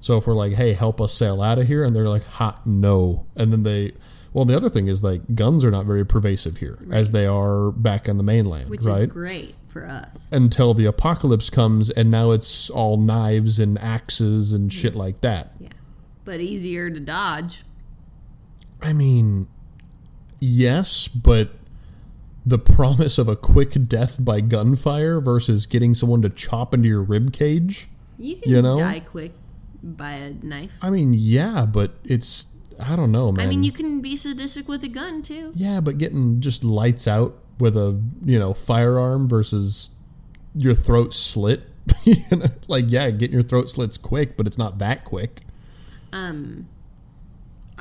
B: So if we're like, hey, help us sail out of here, and they're like, hot no, and then they, well, the other thing is like guns are not very pervasive here as they are back on the mainland,
C: Which
B: right?
C: is great for us.
B: Until the apocalypse comes, and now it's all knives and axes and shit like that.
C: Yeah. But easier to dodge.
B: I mean, yes, but the promise of a quick death by gunfire versus getting someone to chop into your rib cage.
C: You can
B: You know?
C: die quick by a knife.
B: I mean, yeah, but it's I don't know, man.
C: I mean, you can be sadistic with a gun too.
B: yeah, but getting just lights out with a you know firearm versus your throat slit. you know, like yeah, getting your throat slits quick, but it's not that quick.
C: Um,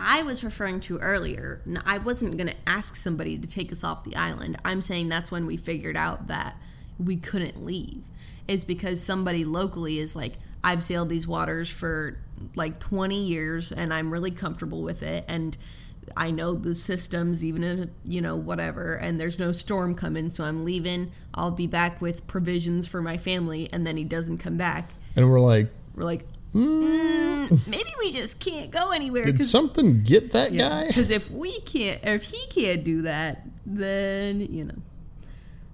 C: I was referring to earlier. I wasn't going to ask somebody to take us off the island. I'm saying that's when we figured out that we couldn't leave. Is because somebody locally is like, I've sailed these waters for like 20 years and I'm really comfortable with it. And I know the systems, even in, you know, whatever. And there's no storm coming. So I'm leaving. I'll be back with provisions for my family. And then he doesn't come back.
B: And we're like,
C: We're like, mm, maybe we just can't go anywhere.
B: Did something get that guy?
C: because if we can't, or if he can't do that, then you know.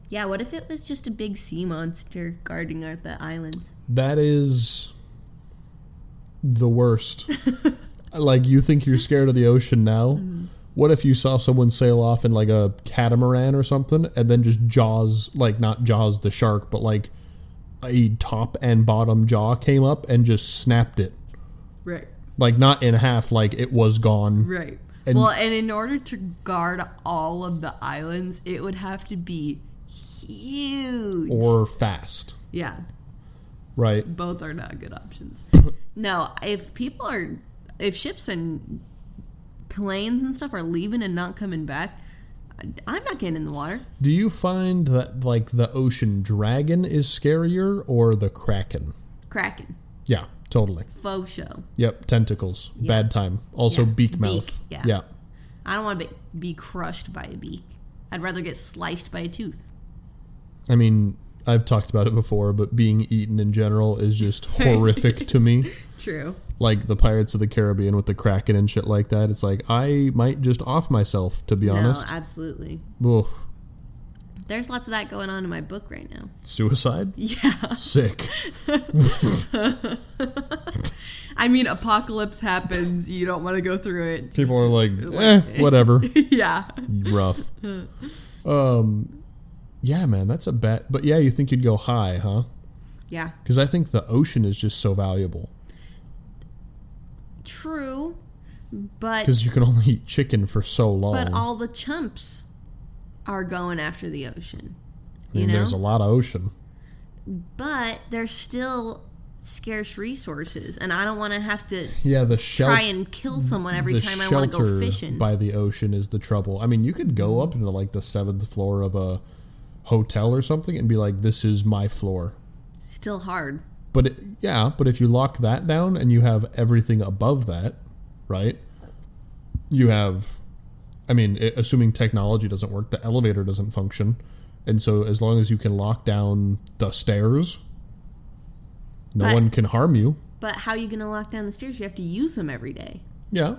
C: Yeah, what if it was just a big sea monster guarding our the islands?
B: That is the worst. like you think you're scared of the ocean now.
C: Mm-hmm.
B: What if you saw someone sail off in like a catamaran or something and then just jaws like not jaws the shark but like a top and bottom jaw came up and just snapped it.
C: Right,
B: Like not in half like it was gone.
C: right.
B: And-
C: well, and in order to guard all of the islands, it would have to be huge.
B: Or fast.
C: yeah,
B: Right.
C: both are not good options. no, if people are, if ships and planes and stuff are leaving and not coming back, I'm not getting in the water.
B: Do you find that like the ocean dragon is scarier or the kraken?
C: Kraken,
B: Yeah, totally.
C: faux show.
B: Yep, tentacles.
C: Yeah.
B: Bad time. Also
C: Yeah,
B: beak
C: beak,
B: mouth.
C: yeah.
B: yeah.
C: I don't want to be, be crushed by a beak. I'd rather get sliced by a tooth.
B: I mean, I've talked about it before, but being eaten in general is just horrific to me.
C: True.
B: Like the Pirates of the Caribbean with the Kraken and shit like that. It's like I might just off myself, to be honest.
C: No, absolutely.
B: Oof.
C: There's lots of that going on in my book right now.
B: Suicide?
C: Yeah.
B: Sick.
C: I mean, apocalypse happens. You don't want to go through it.
B: People are like, eh, whatever.
C: yeah.
B: Rough. Um, yeah, man, that's a bet. But yeah, you think you'd go high, huh?
C: Yeah.
B: Because I think the ocean is just so valuable.
C: True. But
B: Because you can only eat chicken for so long.
C: but all the chumps are going after the ocean.
B: I mean,
C: you know?
B: there's a lot of ocean.
C: But there's still scarce resources, and I don't want to have to
B: Yeah, the shelter.
C: try and kill someone every time I want to go fishing.
B: by the ocean is the trouble. I mean, you could go up into like the seventh floor of a hotel or something and be like, "This is my floor."
C: Still hard.
B: But it, yeah, but if you lock that down and you have everything above that, right? You have, I mean, i assuming technology doesn't work, the elevator doesn't function, and so as long as you can lock down the stairs, no
C: But-
B: one can harm you.
C: But how are you going to lock down the stairs? You have to use them every day.
B: Yeah.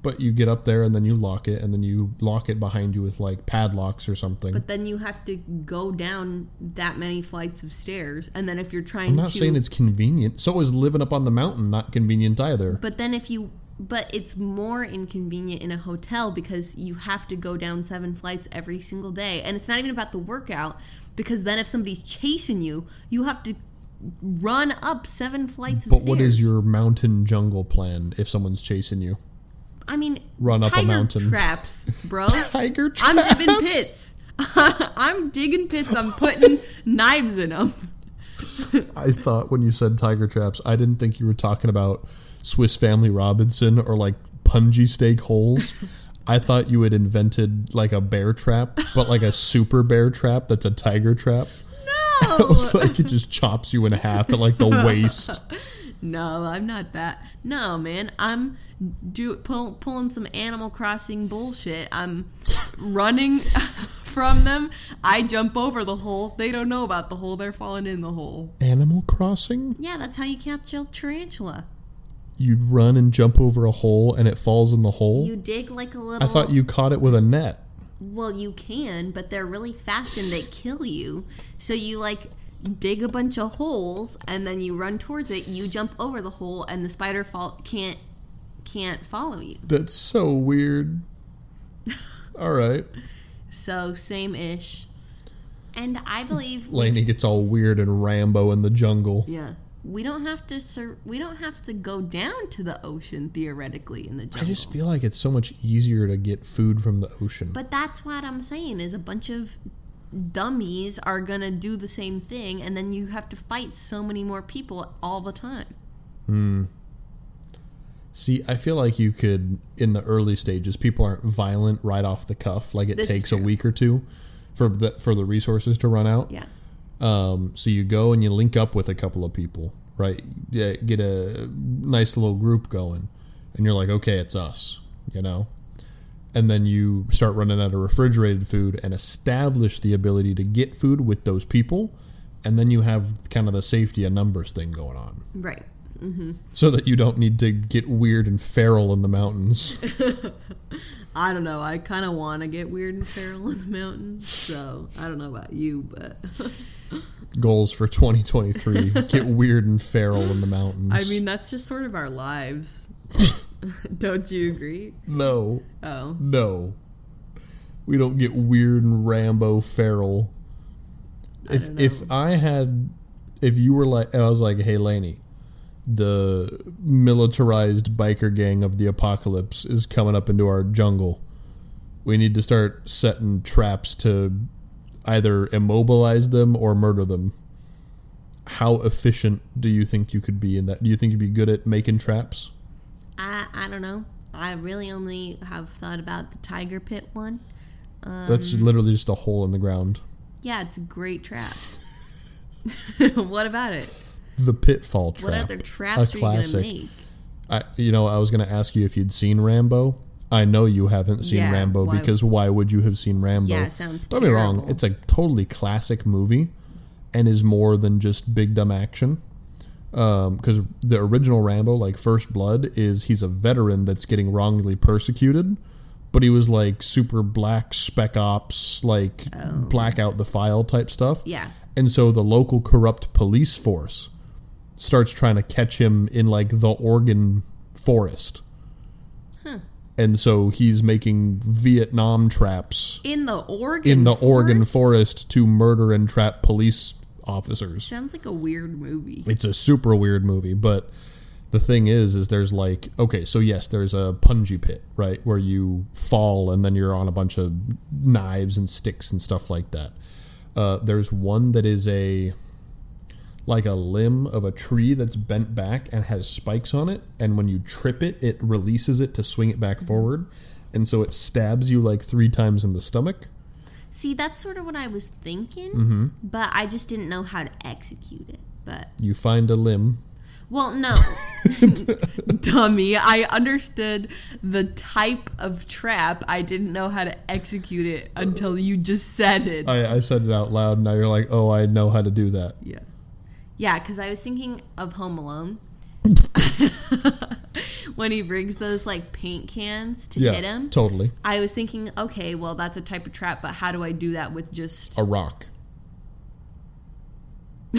B: But you get up there and then you lock it and then you lock it behind you with like padlocks or something.
C: But then you have to go down that many flights of stairs, and then if you're trying
B: I'm not
C: to,
B: saying it's convenient. So is living up on the mountain not convenient either.
C: but then if you, but it's more inconvenient in a hotel because you have to go down seven flights every single day, and it's not even about the workout because then if somebody's chasing you, you have to run up seven flights of
B: But what is your mountain jungle plan if someone's chasing you?
C: I mean,
B: Run up a
C: tiger
B: mountain.
C: traps, bro.
B: Tiger traps.
C: I'm digging pits. I'm digging pits. I'm putting knives in them.
B: I thought when you said tiger traps, I didn't think you were talking about Swiss Family Robinson or like punji stake holes. I thought you had invented like a bear trap, but like a super bear trap that's a tiger trap.
C: No,
B: It was like it just chops you in half at like the waist.
C: No, I'm not that. No, man, I'm do pull, pulling some Animal Crossing bullshit. I'm running from them. I jump over the hole. They don't know about the hole. They're falling in the hole.
B: Animal Crossing?
C: Yeah, that's how you catch a tarantula.
B: You'd run and jump over a hole and it falls in the hole?
C: You dig like a little.
B: I thought you caught it with a net.
C: Well, you can, but they're really fast and they kill you. So you like dig a bunch of holes and then you run towards it. You jump over the hole and the spider fall can't can't follow you.
B: That's so weird. All right.
C: So same ish. And I believe
B: Laney gets all weird and Rambo in the jungle.
C: Yeah. We don't have to sur- we don't have to go down to the ocean theoretically in the jungle.
B: I just feel like it's so much easier to get food from the ocean.
C: but that's what I'm saying is a bunch of dummies are going to do the same thing and then you have to fight so many more people all the time.
B: See, I feel like you could in the early stages. People aren't violent right off the cuff. Like it
C: This
B: takes a week or two for the for the resources to run out.
C: Yeah.
B: Um, so you go and you link up with a couple of people, right? Yeah, get a nice little group going, and you're like, okay, it's us, you know. And then you start running out of refrigerated food and establish the ability to get food with those people, and then you have kind of the safety of numbers thing going on,
C: Right. Mm-hmm.
B: so that you don't need to get weird and feral in the mountains.
C: I don't know. I kind of want to get weird and feral in the mountains. So, I don't know about you, but
B: Goals for 2023: get weird and feral in the mountains.
C: I mean, that's just sort of our lives. don't you agree?
B: no.
C: Oh.
B: No. We don't get weird and Rambo feral. If
C: don't know.
B: if I had if you were like I was like, hey Laney, the militarized biker gang of the apocalypse is coming up into our jungle. We need to start setting traps to either immobilize them or murder them. How efficient do you think you could be in that? Do you think you'd be good at making traps?
C: I I don't know. I really only have thought about the tiger pit one.
B: That's
C: Um,
B: literally just a hole in the ground.
C: Yeah, it's a great trap. what about it?
B: The pitfall trap.
C: What other traps are you gonna make?
B: I, you know, I was going to ask you if you'd seen Rambo. I know you haven't seen
C: Yeah,
B: Rambo
C: why-
B: because why would you have seen Rambo?
C: Yeah, sounds
B: Don't get me wrong; it's a totally classic movie, and is more than just big dumb action. Um, because the original Rambo, like First Blood, is he's a veteran that's getting wrongly persecuted, but he was like super black spec ops, like oh. blackout the file type stuff.
C: Oh. Yeah.
B: And so the local corrupt police force starts trying to catch him in like the Oregon forest. And so he's making Vietnam traps
C: In the Oregon.
B: in the Oregon
C: forest?
B: forest to murder and trap police officers.
C: Sounds like a weird movie.
B: It's a super weird movie, but the thing is is there's like okay, so yes, there's a punji pit, right, where you fall and then you're on a bunch of knives and sticks and stuff like that. Uh, there's one that is a like a limb of a tree that's bent back and has spikes on it, and when you trip it, it releases it to swing it back forward, and so it stabs you like three times in the stomach.
C: See, that's sort of what I was thinking,
B: Mm-hmm.
C: but I just didn't know how to execute it. But
B: You find a limb.
C: well, no, dummy. I understood the type of trap. I didn't know how to execute it until you just said it.
B: I, I said it out loud. Now you're like, oh, I know how to do that.
C: Yeah. Yeah, because I was thinking of Home Alone. when he brings those like paint cans to
B: Yeah,
C: hit him.
B: totally.
C: I was thinking, okay, well that's a type of trap, but how do I do that with just
B: A rock.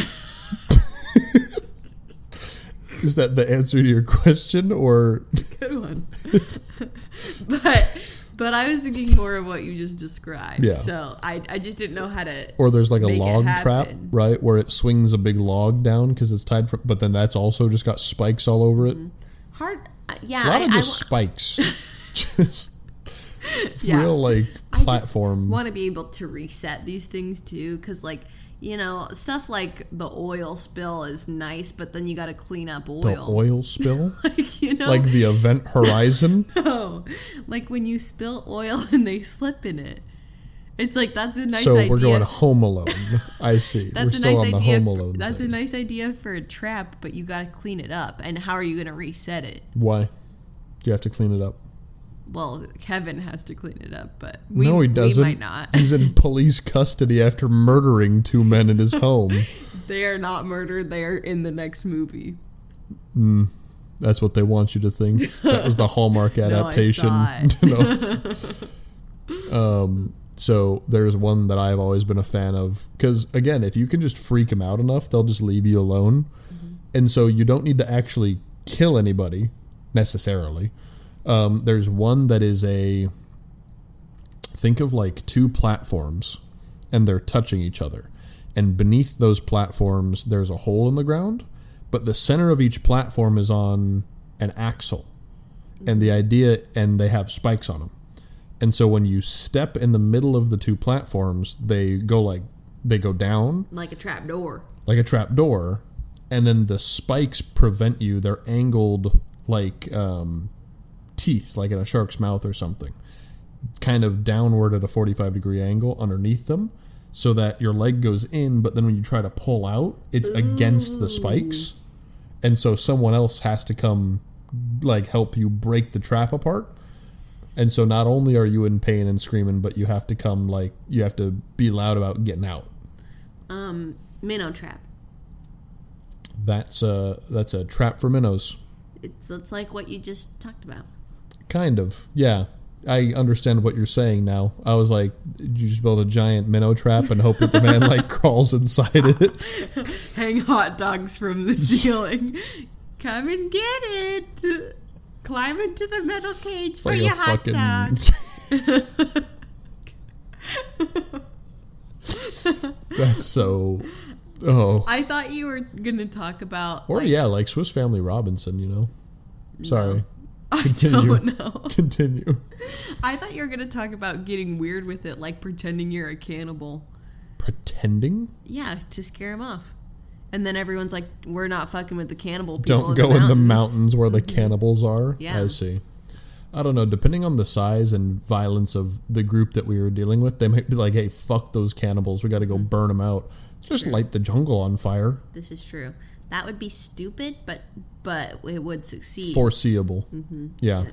B: Is that the answer to your question, or
C: good one? but but I was thinking more of what you just described.
B: Yeah.
C: So I I just didn't know how to
B: or there's like a log trap, right, where it swings a big log down because it's tied from, but then that's also just got spikes all over it.
C: Mm-hmm. hard. Yeah,
B: A lot
C: I,
B: of
C: I
B: just
C: wa-
B: spikes, just
C: Yeah.
B: real like platform.
C: want to be able to reset these things too, because like you know stuff like the oil spill is nice, but then you got to clean up oil.
B: the oil spill,
C: like you know,
B: like the event horizon.
C: no, like when you spill oil and they slip in it. It's like that's a nice
B: so
C: idea.
B: we're going Home Alone. I see.
C: That's
B: we're
C: a
B: still
C: nice
B: on the. Home Alone.
C: that's
B: thing.
C: a nice idea for a trap, but you got to clean it up. And how are you going to reset it?
B: Why? Do you have to clean it up?
C: Well, Kevin has to clean it up, but we,
B: no, he doesn't.
C: Might not.
B: He's in police custody after murdering two men in his home.
C: they are not murdered. They are in the next movie.
B: That's what they want you to think. That was the Hallmark adaptation. No, um, so there's one that I've always been a fan of because again, if you can just freak them out enough, they'll just leave you alone,
C: Mm-hmm.
B: and so you don't need to actually kill anybody necessarily. Um, there's one that is a think of like two platforms and they're touching each other. And beneath those platforms, there's a hole in the ground, but the center of each platform is on an axle. And the idea, and they have spikes on them. And so when you step in the middle of the two platforms, they go like, they go down
C: Like a trap door.
B: like a trap door, and then the spikes prevent you. They're angled like um, teeth, like in a shark's mouth or something, kind of downward at a 45 degree angle underneath them, so that your leg goes in, but then when you try to pull out, it's against the spikes. And so someone else has to come, like, help you break the trap apart. And so not only are you in pain and screaming, but you have to come, like, you have to be loud about getting out.
C: Um, minnow trap.
B: That's a that's a trap for minnows.
C: It's it's like what you just talked about.
B: Kind of, yeah. I understand what you're saying now. I was like, you just build a giant minnow trap and hope that the man like crawls inside it.
C: Hang hot dogs from the ceiling. Come and get it. Climb into the metal cage for
B: Like
C: your hot
B: fucking.
C: dog.
B: That's so. Oh,
C: I thought you were gonna talk about.
B: or
C: like,
B: yeah, like Swiss Family Robinson. You know. Sorry.
C: I
B: Continue.
C: don't know.
B: Continue.
C: I thought you were gonna talk about getting weird with it, like pretending you're a cannibal.
B: Pretending.
C: Yeah, to scare him off. And then everyone's like, "We're not fucking with the cannibal people."
B: Don't go in the
C: mountains."
B: where the mm-hmm. cannibals are.
C: Yeah.
B: I see. I don't know. Depending on the size and violence of the group that we were dealing with, they might be like, "Hey, fuck those cannibals. We got to go mm-hmm. burn them out. Just light the jungle on fire."
C: This is true. That would be stupid, but but it would succeed.
B: Foreseeable. Mm-hmm. Yeah.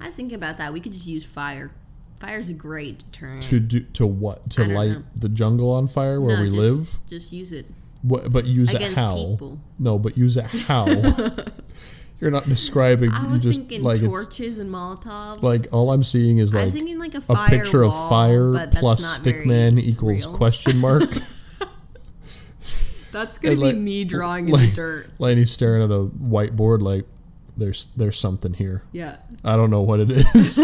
C: I was thinking about that. We could just use fire. Fire's a great deterrent.
B: To do to what? To light
C: know.
B: the jungle on fire where
C: No,
B: we
C: just-
B: live?
C: Just use it.
B: What, but use it
C: Against
B: how?
C: people.
B: No, but use it how? You're not describing.
C: I was
B: just
C: thinking
B: like
C: torches and Molotovs.
B: like all I'm seeing is like
C: like a
B: a picture of fire plus stickman equals
C: real.
B: question mark.
C: That's gonna
B: and
C: be
B: like-
C: me drawing in
B: like-
C: the dirt.
B: Laney's staring at a whiteboard like there's there's something here.
C: Yeah,
B: I don't know what it is.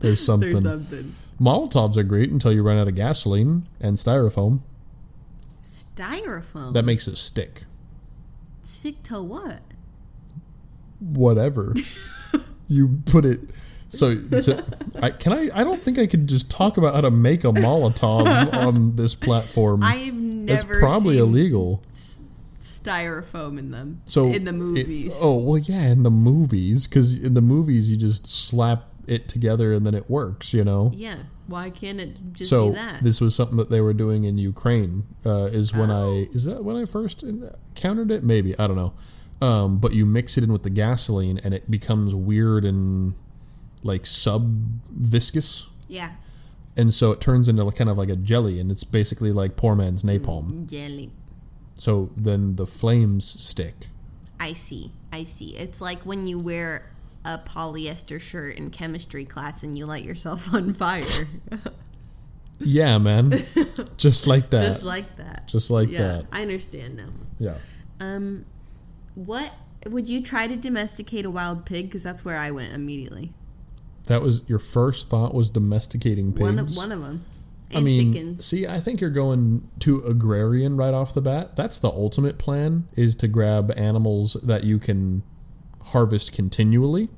B: there's something.
C: there's something.
B: Molotovs are great until you run out of gasoline and styrofoam.
C: Styrofoam.
B: That makes it stick.
C: Stick to what?
B: Whatever. you put it. So, to, I, can I? I don't think I could just talk about how to make a Molotov on this platform.
C: I've never
B: probably
C: seen
B: illegal.
C: styrofoam in them.
B: So
C: in the
B: it-
C: movies.
B: oh well, yeah, in the movies, because in the movies you just slap it together and then it works. You know.
C: Yeah. Why can't it just
B: so
C: be that?
B: this was something that they were doing in Ukraine. Uh, is when
C: Oh.
B: I is that when I first encountered it? Maybe I don't know. Um, but you mix it in with the gasoline and it becomes weird and like sub viscous,
C: yeah.
B: and so it turns into kind of like a jelly, and it's basically like poor man's napalm.
C: Jelly.
B: So then the flames stick.
C: I see. I see. It's like when you wear a polyester shirt in chemistry class and you light yourself on fire.
B: Yeah, man, just like that.
C: Just like that.
B: Just like
C: yeah,
B: that.
C: I understand now.
B: Yeah.
C: Um, what would you try to domesticate a wild pig? Because that's where I went immediately.
B: That was your first thought was domesticating pigs.
C: One of one of them. And
B: I mean,
C: chickens.
B: see, I think you're going to agrarian right off the bat. That's the ultimate plan is to grab animals that you can harvest continually.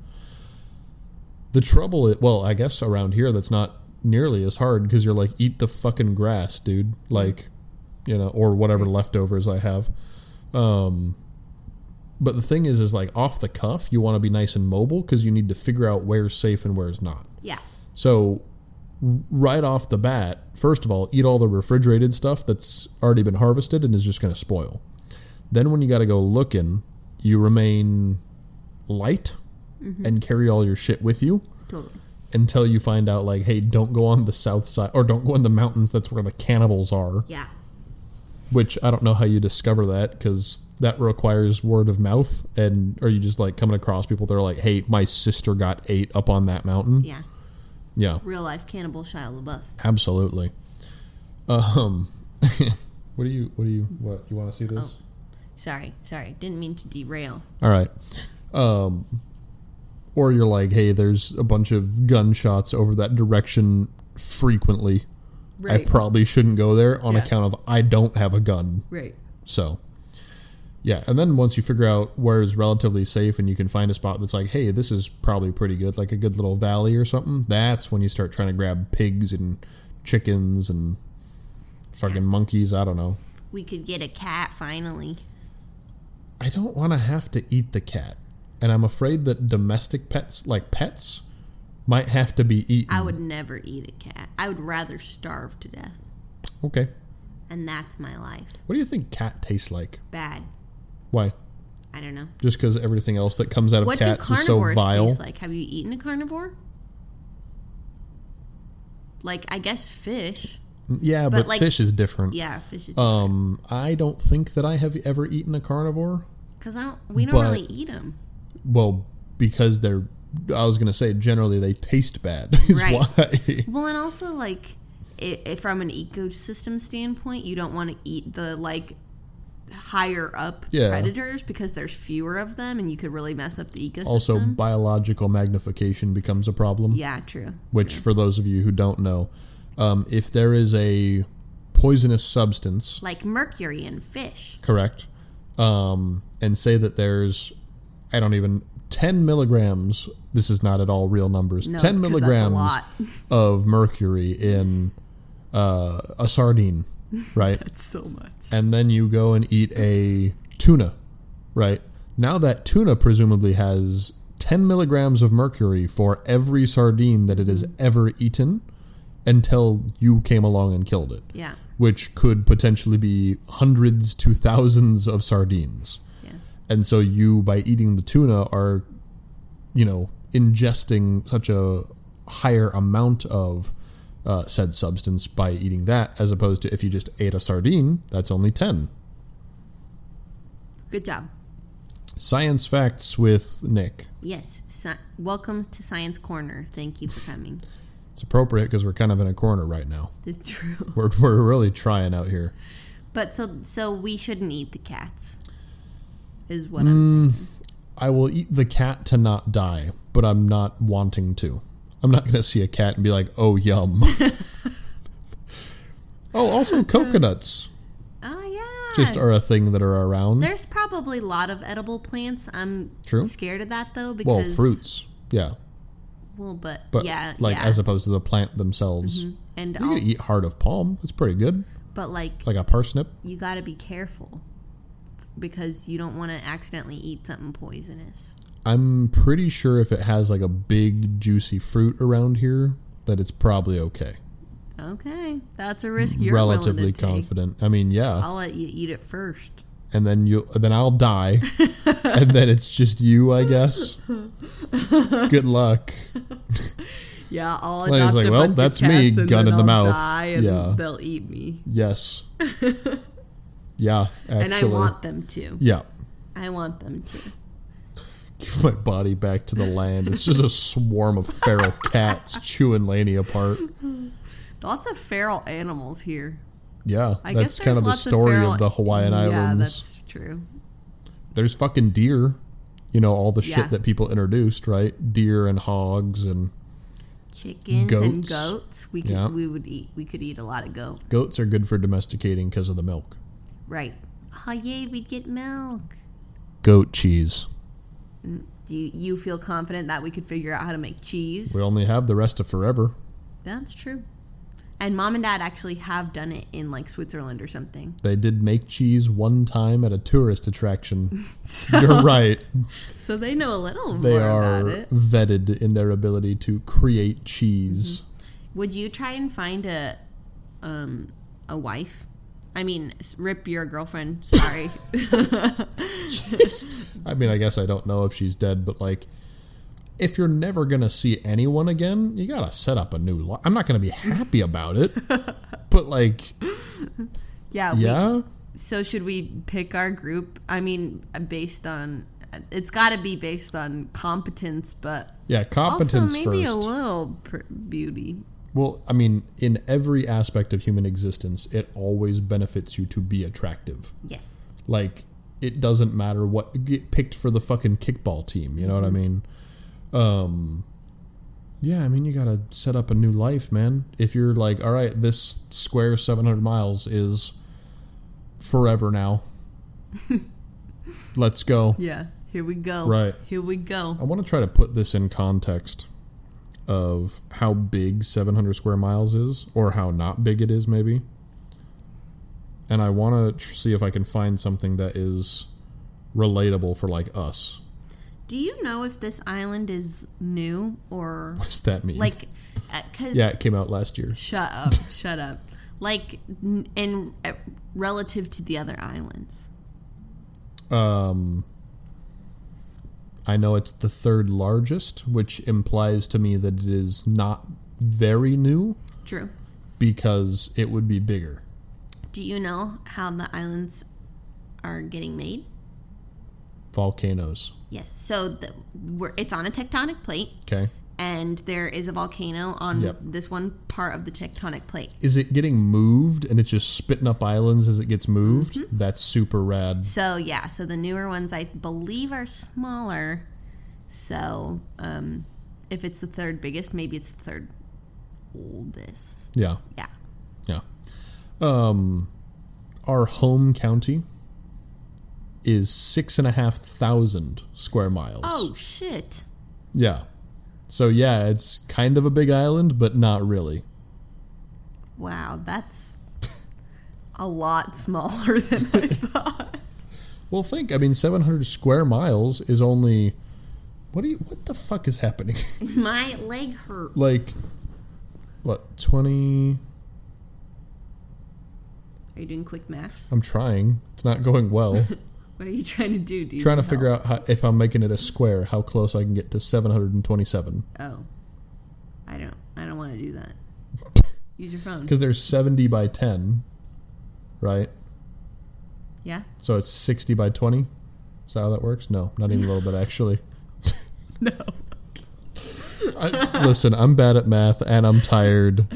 B: The trouble is, well, I guess around here that's not nearly as hard because you're like eat the fucking grass, dude. Like, you know, or whatever leftovers I have. Um but the thing is is like off the cuff, you want to be nice and mobile because you need to figure out where's safe and where's not.
C: Yeah.
B: So, right off the bat, first of all, eat all the refrigerated stuff that's already been harvested and is just going to spoil. Then, when you got to go looking, you remain light and carry all your shit with you
C: Totally.
B: until you find out, like, hey, don't go on the south side or don't go in the mountains. That's where the cannibals are.
C: Yeah.
B: Which I don't know how you discover that because that requires word of mouth. And are you just like coming across people that are like, hey, my sister got ate up on that mountain?
C: Yeah.
B: Yeah.
C: Real life cannibal Shia LaBeouf.
B: Absolutely. Um, what do you? What do you? What you want to see this?
C: Sorry, sorry. Didn't mean to derail.
B: All right. Um, or you're like, hey, there's a bunch of gunshots over that direction frequently. I probably shouldn't go there on
C: Yeah.
B: account of I don't have a gun.
C: right.
B: So, yeah, and then once you figure out where is relatively safe and you can find a spot that's like, hey, this is probably pretty good, like a good little valley or something, that's when you start trying to grab pigs and chickens and fucking monkeys. I don't know.
C: We could get a cat finally.
B: I don't want to have to eat the cat, and I'm afraid that domestic pets, like pets, might have to be eaten.
C: I would never eat a cat. I would rather starve to death.
B: Okay.
C: And that's my life.
B: What do you think cat tastes like?
C: Bad.
B: Why?
C: I don't know.
B: Just because everything else that comes out of
C: What
B: cats is so vile?
C: taste like? Have you eaten a carnivore? Like I guess fish.
B: Yeah,
C: But,
B: but,
C: like-
B: fish is different.
C: Yeah, fish is
B: Um, I don't think that I have ever eaten a carnivore.
C: because I don't. We don't really eat them.
B: Well, because they're. I was gonna say generally they taste bad. Is
C: Right.
B: why.
C: Well, and also like, i i from an ecosystem standpoint, you don't want to eat the like higher up
B: Yeah.
C: predators because there's fewer of them, and you could really mess up the ecosystem.
B: also, biological magnification becomes a problem.
C: yeah, true.
B: Which, for those of you who don't know, um, if there is a poisonous substance,
C: Like mercury in fish.
B: correct, um, and say that there's, I don't even, 10 milligrams, this is not at all real numbers,
C: No,
B: 10
C: 'cause that's a
B: milligrams of mercury in uh, a sardine, right?
C: That's so much.
B: and then you go and eat a tuna, right? Now that tuna presumably has 10 milligrams of mercury for every sardine that it has ever eaten until you came along and killed it,
C: Yeah,
B: which could potentially be hundreds to thousands of sardines. And so you, by eating the tuna, are, you know, ingesting such a higher amount of uh, said substance by eating that, as opposed to if you just ate a sardine, that's only 10.
C: Good job.
B: Science facts with Nick.
C: Yes. Sci- welcome to Science Corner. Thank you for coming.
B: It's appropriate because we're kind of in a corner right now.
C: It's true.
B: We're, we're really trying out here.
C: But so so we shouldn't eat the cats. Is what I'm saying.
B: I will eat the cat to not die, but I'm not wanting to. I'm not going to see a cat and be like, oh, yum. oh, also coconuts
C: Oh yeah.
B: just are a thing that are around.
C: There's probably a lot of edible plants. I'm
B: True.
C: scared of that though because.
B: Well, fruits. Yeah.
C: Well, but,
B: But
C: yeah,
B: like
C: yeah. Mm-hmm.
B: as opposed to the plant themselves.
C: and
B: You can eat heart of palm. It's pretty good.
C: but like
B: It's like a parsnip.
C: you got to be careful because you don't want to accidentally eat something poisonous.
B: I'm pretty sure if it has like a big juicy fruit around here, that it's probably okay.
C: Okay, that's a risk you're
B: Relatively
C: willing to take.
B: confident. I mean, yeah.
C: I'll let you eat it first.
B: and then you then I'll die, and then it's just you, I guess. Good luck.
C: Yeah, I'll adopt
B: like,
C: a
B: "Well,
C: bunch of
B: that's me,
C: cats and
B: gun in the
C: I'll
B: mouth."
C: Die and
B: Yeah.
C: they'll eat me,
B: Yes. Yeah, actually.
C: and I want them to.
B: Yeah.
C: I want them to.
B: Give my body back to the land. It's just a swarm of feral cats chewing Laney apart.
C: Lots of feral animals here.
B: Yeah,
C: I
B: that's kind of the story
C: feral-
B: of the Hawaiian
C: Yeah,
B: Islands.
C: that's true.
B: There's fucking deer. You know, all the shit that people introduced, right? Deer and hogs and
C: Chickens and
B: Goats.
C: goats. We could
B: Yeah.
C: we would eat. We could eat a lot of goat.
B: goats are good for domesticating because of the milk.
C: Right. Oh yay, we'd get milk.
B: Goat cheese.
C: Do you, you feel confident that we could figure out how to make cheese?
B: We only have the rest of forever.
C: That's true. And mom and dad actually have done it in like Switzerland or something.
B: They did make cheese one time at a tourist attraction. You're right.
C: So they know a little
B: They
C: more
B: are
C: about it.
B: vetted in their ability to create cheese.
C: Would you try and find a um a wife? I mean, rip your girlfriend. Sorry.
B: I mean, I guess I don't know if she's dead, but like, if you're never gonna see anyone again, you gotta set up a new. I'm not gonna be happy about it, but like,
C: yeah. we-
B: yeah,
C: so should we pick our group? I mean, uh, based on uh, it's got to be based on competence, but
B: yeah, competence
C: also maybe
B: first.
C: a little pr- beauty.
B: Well, I mean, in every aspect of human existence, it always benefits you to be attractive.
C: Yes.
B: Like, it doesn't matter what get picked for the fucking kickball team. You know what I mean? Um, yeah, I mean, you got to set up a new life, man. If you're like, all right, this square 700 miles is forever now. Let's go.
C: Yeah. Here we go.
B: Right.
C: Here we go.
B: I want to try to put this in context of how big 700 square miles is, or how not big it is, maybe. And I want to tr- see if I can find something that is relatable for like us.
C: Do you know if this island is new or
B: What does that mean?
C: like? Because
B: yeah, it came out last year.
C: Shut up! shut up! Like, in uh, relative to the other islands.
B: Um, I know it's the third largest, which implies to me that it is not very new
C: True.
B: because it would be bigger.
C: Do you know how the islands are getting made?
B: Volcanoes.
C: Yes. So the, we're, it's on a tectonic plate,
B: Okay.
C: And there is a volcano on
B: Yep.
C: this one part of the tectonic plate.
B: Is it getting moved and it's just spitting up islands as it gets moved? That's super rad.
C: So yeah, so the newer ones I believe are smaller. So um, if it's the third biggest, maybe it's the third oldest.
B: Yeah.
C: Yeah.
B: Yeah. Um, our home county is six and a half thousand square miles.
C: Oh shit!
B: Yeah. So yeah, it's kind of a big island, but not really.
C: Wow, that's a lot smaller than I thought.
B: Well, think. I mean, seven hundred square miles is only. What do you? What the fuck is happening?
C: My leg hurt.
B: like, what twenty?
C: Are you doing quick maths?
B: I'm trying. It's not going well.
C: What are you trying to do? Do
B: trying to
C: need
B: figure out how, if I'm making it a square, how close I can get to 727.
C: Oh, I don't. I don't want to do that. Use your phone.
B: Because there's 70 by 10, right?
C: Yeah.
B: So it's 60 by 20. Is that how that works? No, not even a little bit, actually.
C: No.
B: I, listen, I'm bad at math and I'm tired.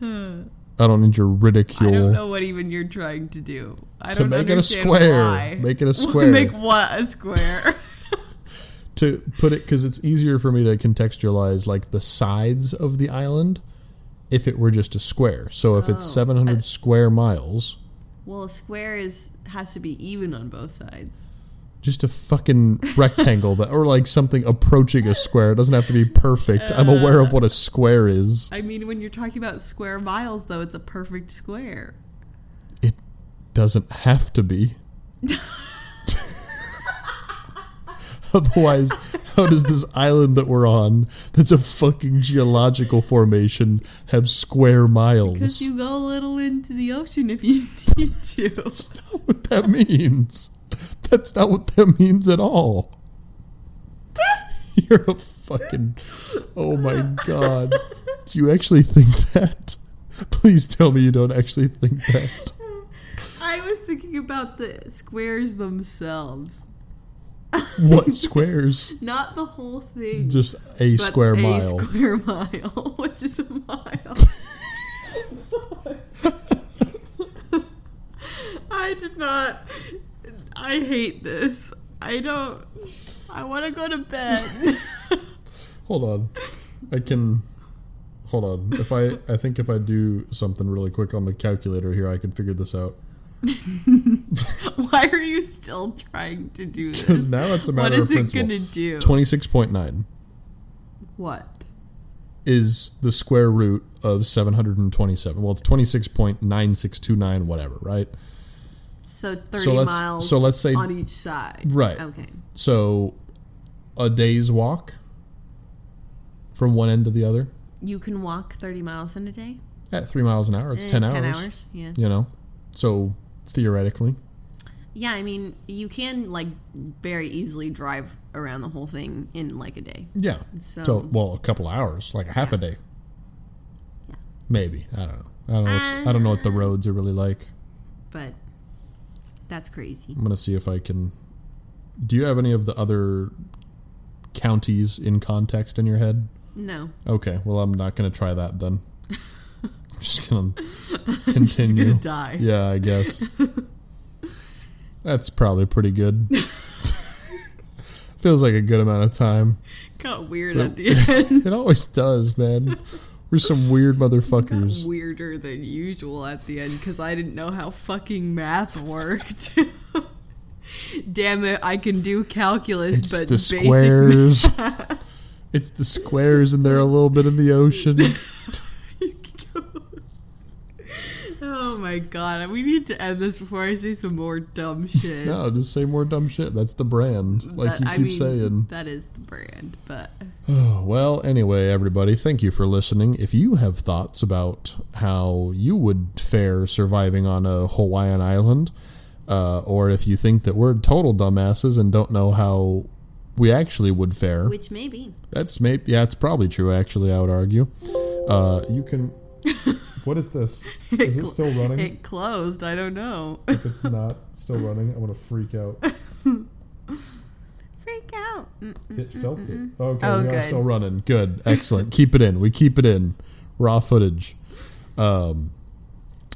B: I don't need your ridicule.
C: I don't know what even you're trying to do. I
B: To
C: don't.
B: To make it a square.
C: why.
B: Make it a square.
C: Make what a square?
B: To put it, because it's easier for me to contextualize like the sides of the island if it were just a square. So if it's
C: Oh,
B: 700
C: I-
B: square miles,
C: well, a square is has to be even on both sides.
B: Just a fucking rectangle that or like something approaching a square it doesn't have to be perfect i'm aware of what a square is
C: I mean, when you're talking about square miles, though, it's a perfect square.
B: it doesn't have to be otherwise how does this island that we're on that's a fucking geological formation have square miles?
C: Because you go a little into the ocean if you need to.
B: that's not what that means that's not what that means at all you're a fucking oh my god do you actually think that please tell me you don't actually think that
C: I was thinking about the squares themselves,
B: what squares
C: not the whole thing.
B: just a square
C: a
B: mile
C: square mile, which is a mile. I did not. I hate this. I don't. I want to go to bed.
B: hold on i can hold on if i i think if i do something really quick on the calculator here i can figure this out
C: Why are you still trying to do this?
B: because now it's a
C: What
B: matter
C: is
B: of
C: it
B: principle
C: gonna do?
B: 26.9
C: What?
B: is the square root of 727 well it's 26.9629 whatever right
C: So thirty
B: So
C: miles.
B: so let's say-
C: on each side.
B: Right.
C: Okay.
B: So, a day's walk from one end to the other
C: You can walk thirty miles in a day.
B: at three miles an hour. It's
C: Eh,
B: ten, hours,
C: Ten hours. Yeah.
B: You know, so theoretically,
C: Yeah, I mean, you can like very easily drive around the whole thing in like a day.
B: yeah.
C: So,
B: So, well, a couple hours, like a half a day,
C: Yeah.
B: maybe. I don't know. I don't know. What, I don't know what the
C: Uh,
B: roads are really like.
C: but that's crazy.
B: I'm gonna see if I can. Do you have any of the other counties in context in your head?
C: No,
B: Okay, well, I'm not gonna try that then. I'm just gonna
C: Just
B: continue.
C: gonna die.
B: Yeah, I guess. That's probably pretty good. Feels like a good amount of time.
C: Got weird at the end.
B: It always does, man. We're some weird motherfuckers.
C: weirder than usual at the end because I didn't know how fucking math worked. Damn it, I can do calculus,
B: It's
C: but
B: the
C: basic
B: squares. it's the squares, and they're a little bit in the ocean.
C: Oh my god, we need to end this before I say some more dumb shit.
B: No, just say more dumb shit. That's the brand, like
C: That-
B: you
C: I
B: keep
C: mean,
B: saying.
C: That is the brand, but
B: Oh, well, anyway, everybody, thank you for listening. If you have thoughts about how you would fare surviving on a Hawaiian island, uh, or if you think that we're total dumbasses and don't know how we actually would fare,
C: which maybe.
B: that's maybe yeah, it's probably true. Actually, I would argue. Uh, you can. What is this? Is it still running?
C: It closed. I don't know.
B: If it's not still running, I'm gonna freak out.
C: Freak out. Mm.
B: It felt it. Okay,
C: Oh,
B: we are still running. Good, excellent. keep it in. We keep it in. Raw footage. Um,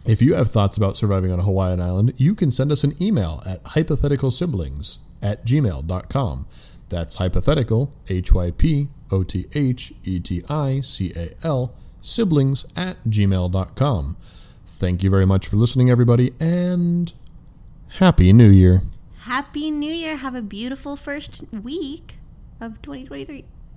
B: if you have thoughts about surviving on a Hawaiian island, you can send us an email at hypotheticalsiblings at gmail.com. That's hypothetical, H Y P O T H E T I C A L, siblings at gmail.com. Thank you very much for listening, everybody, and Happy New Year.
C: Happy New Year. Have a beautiful first week of 2023.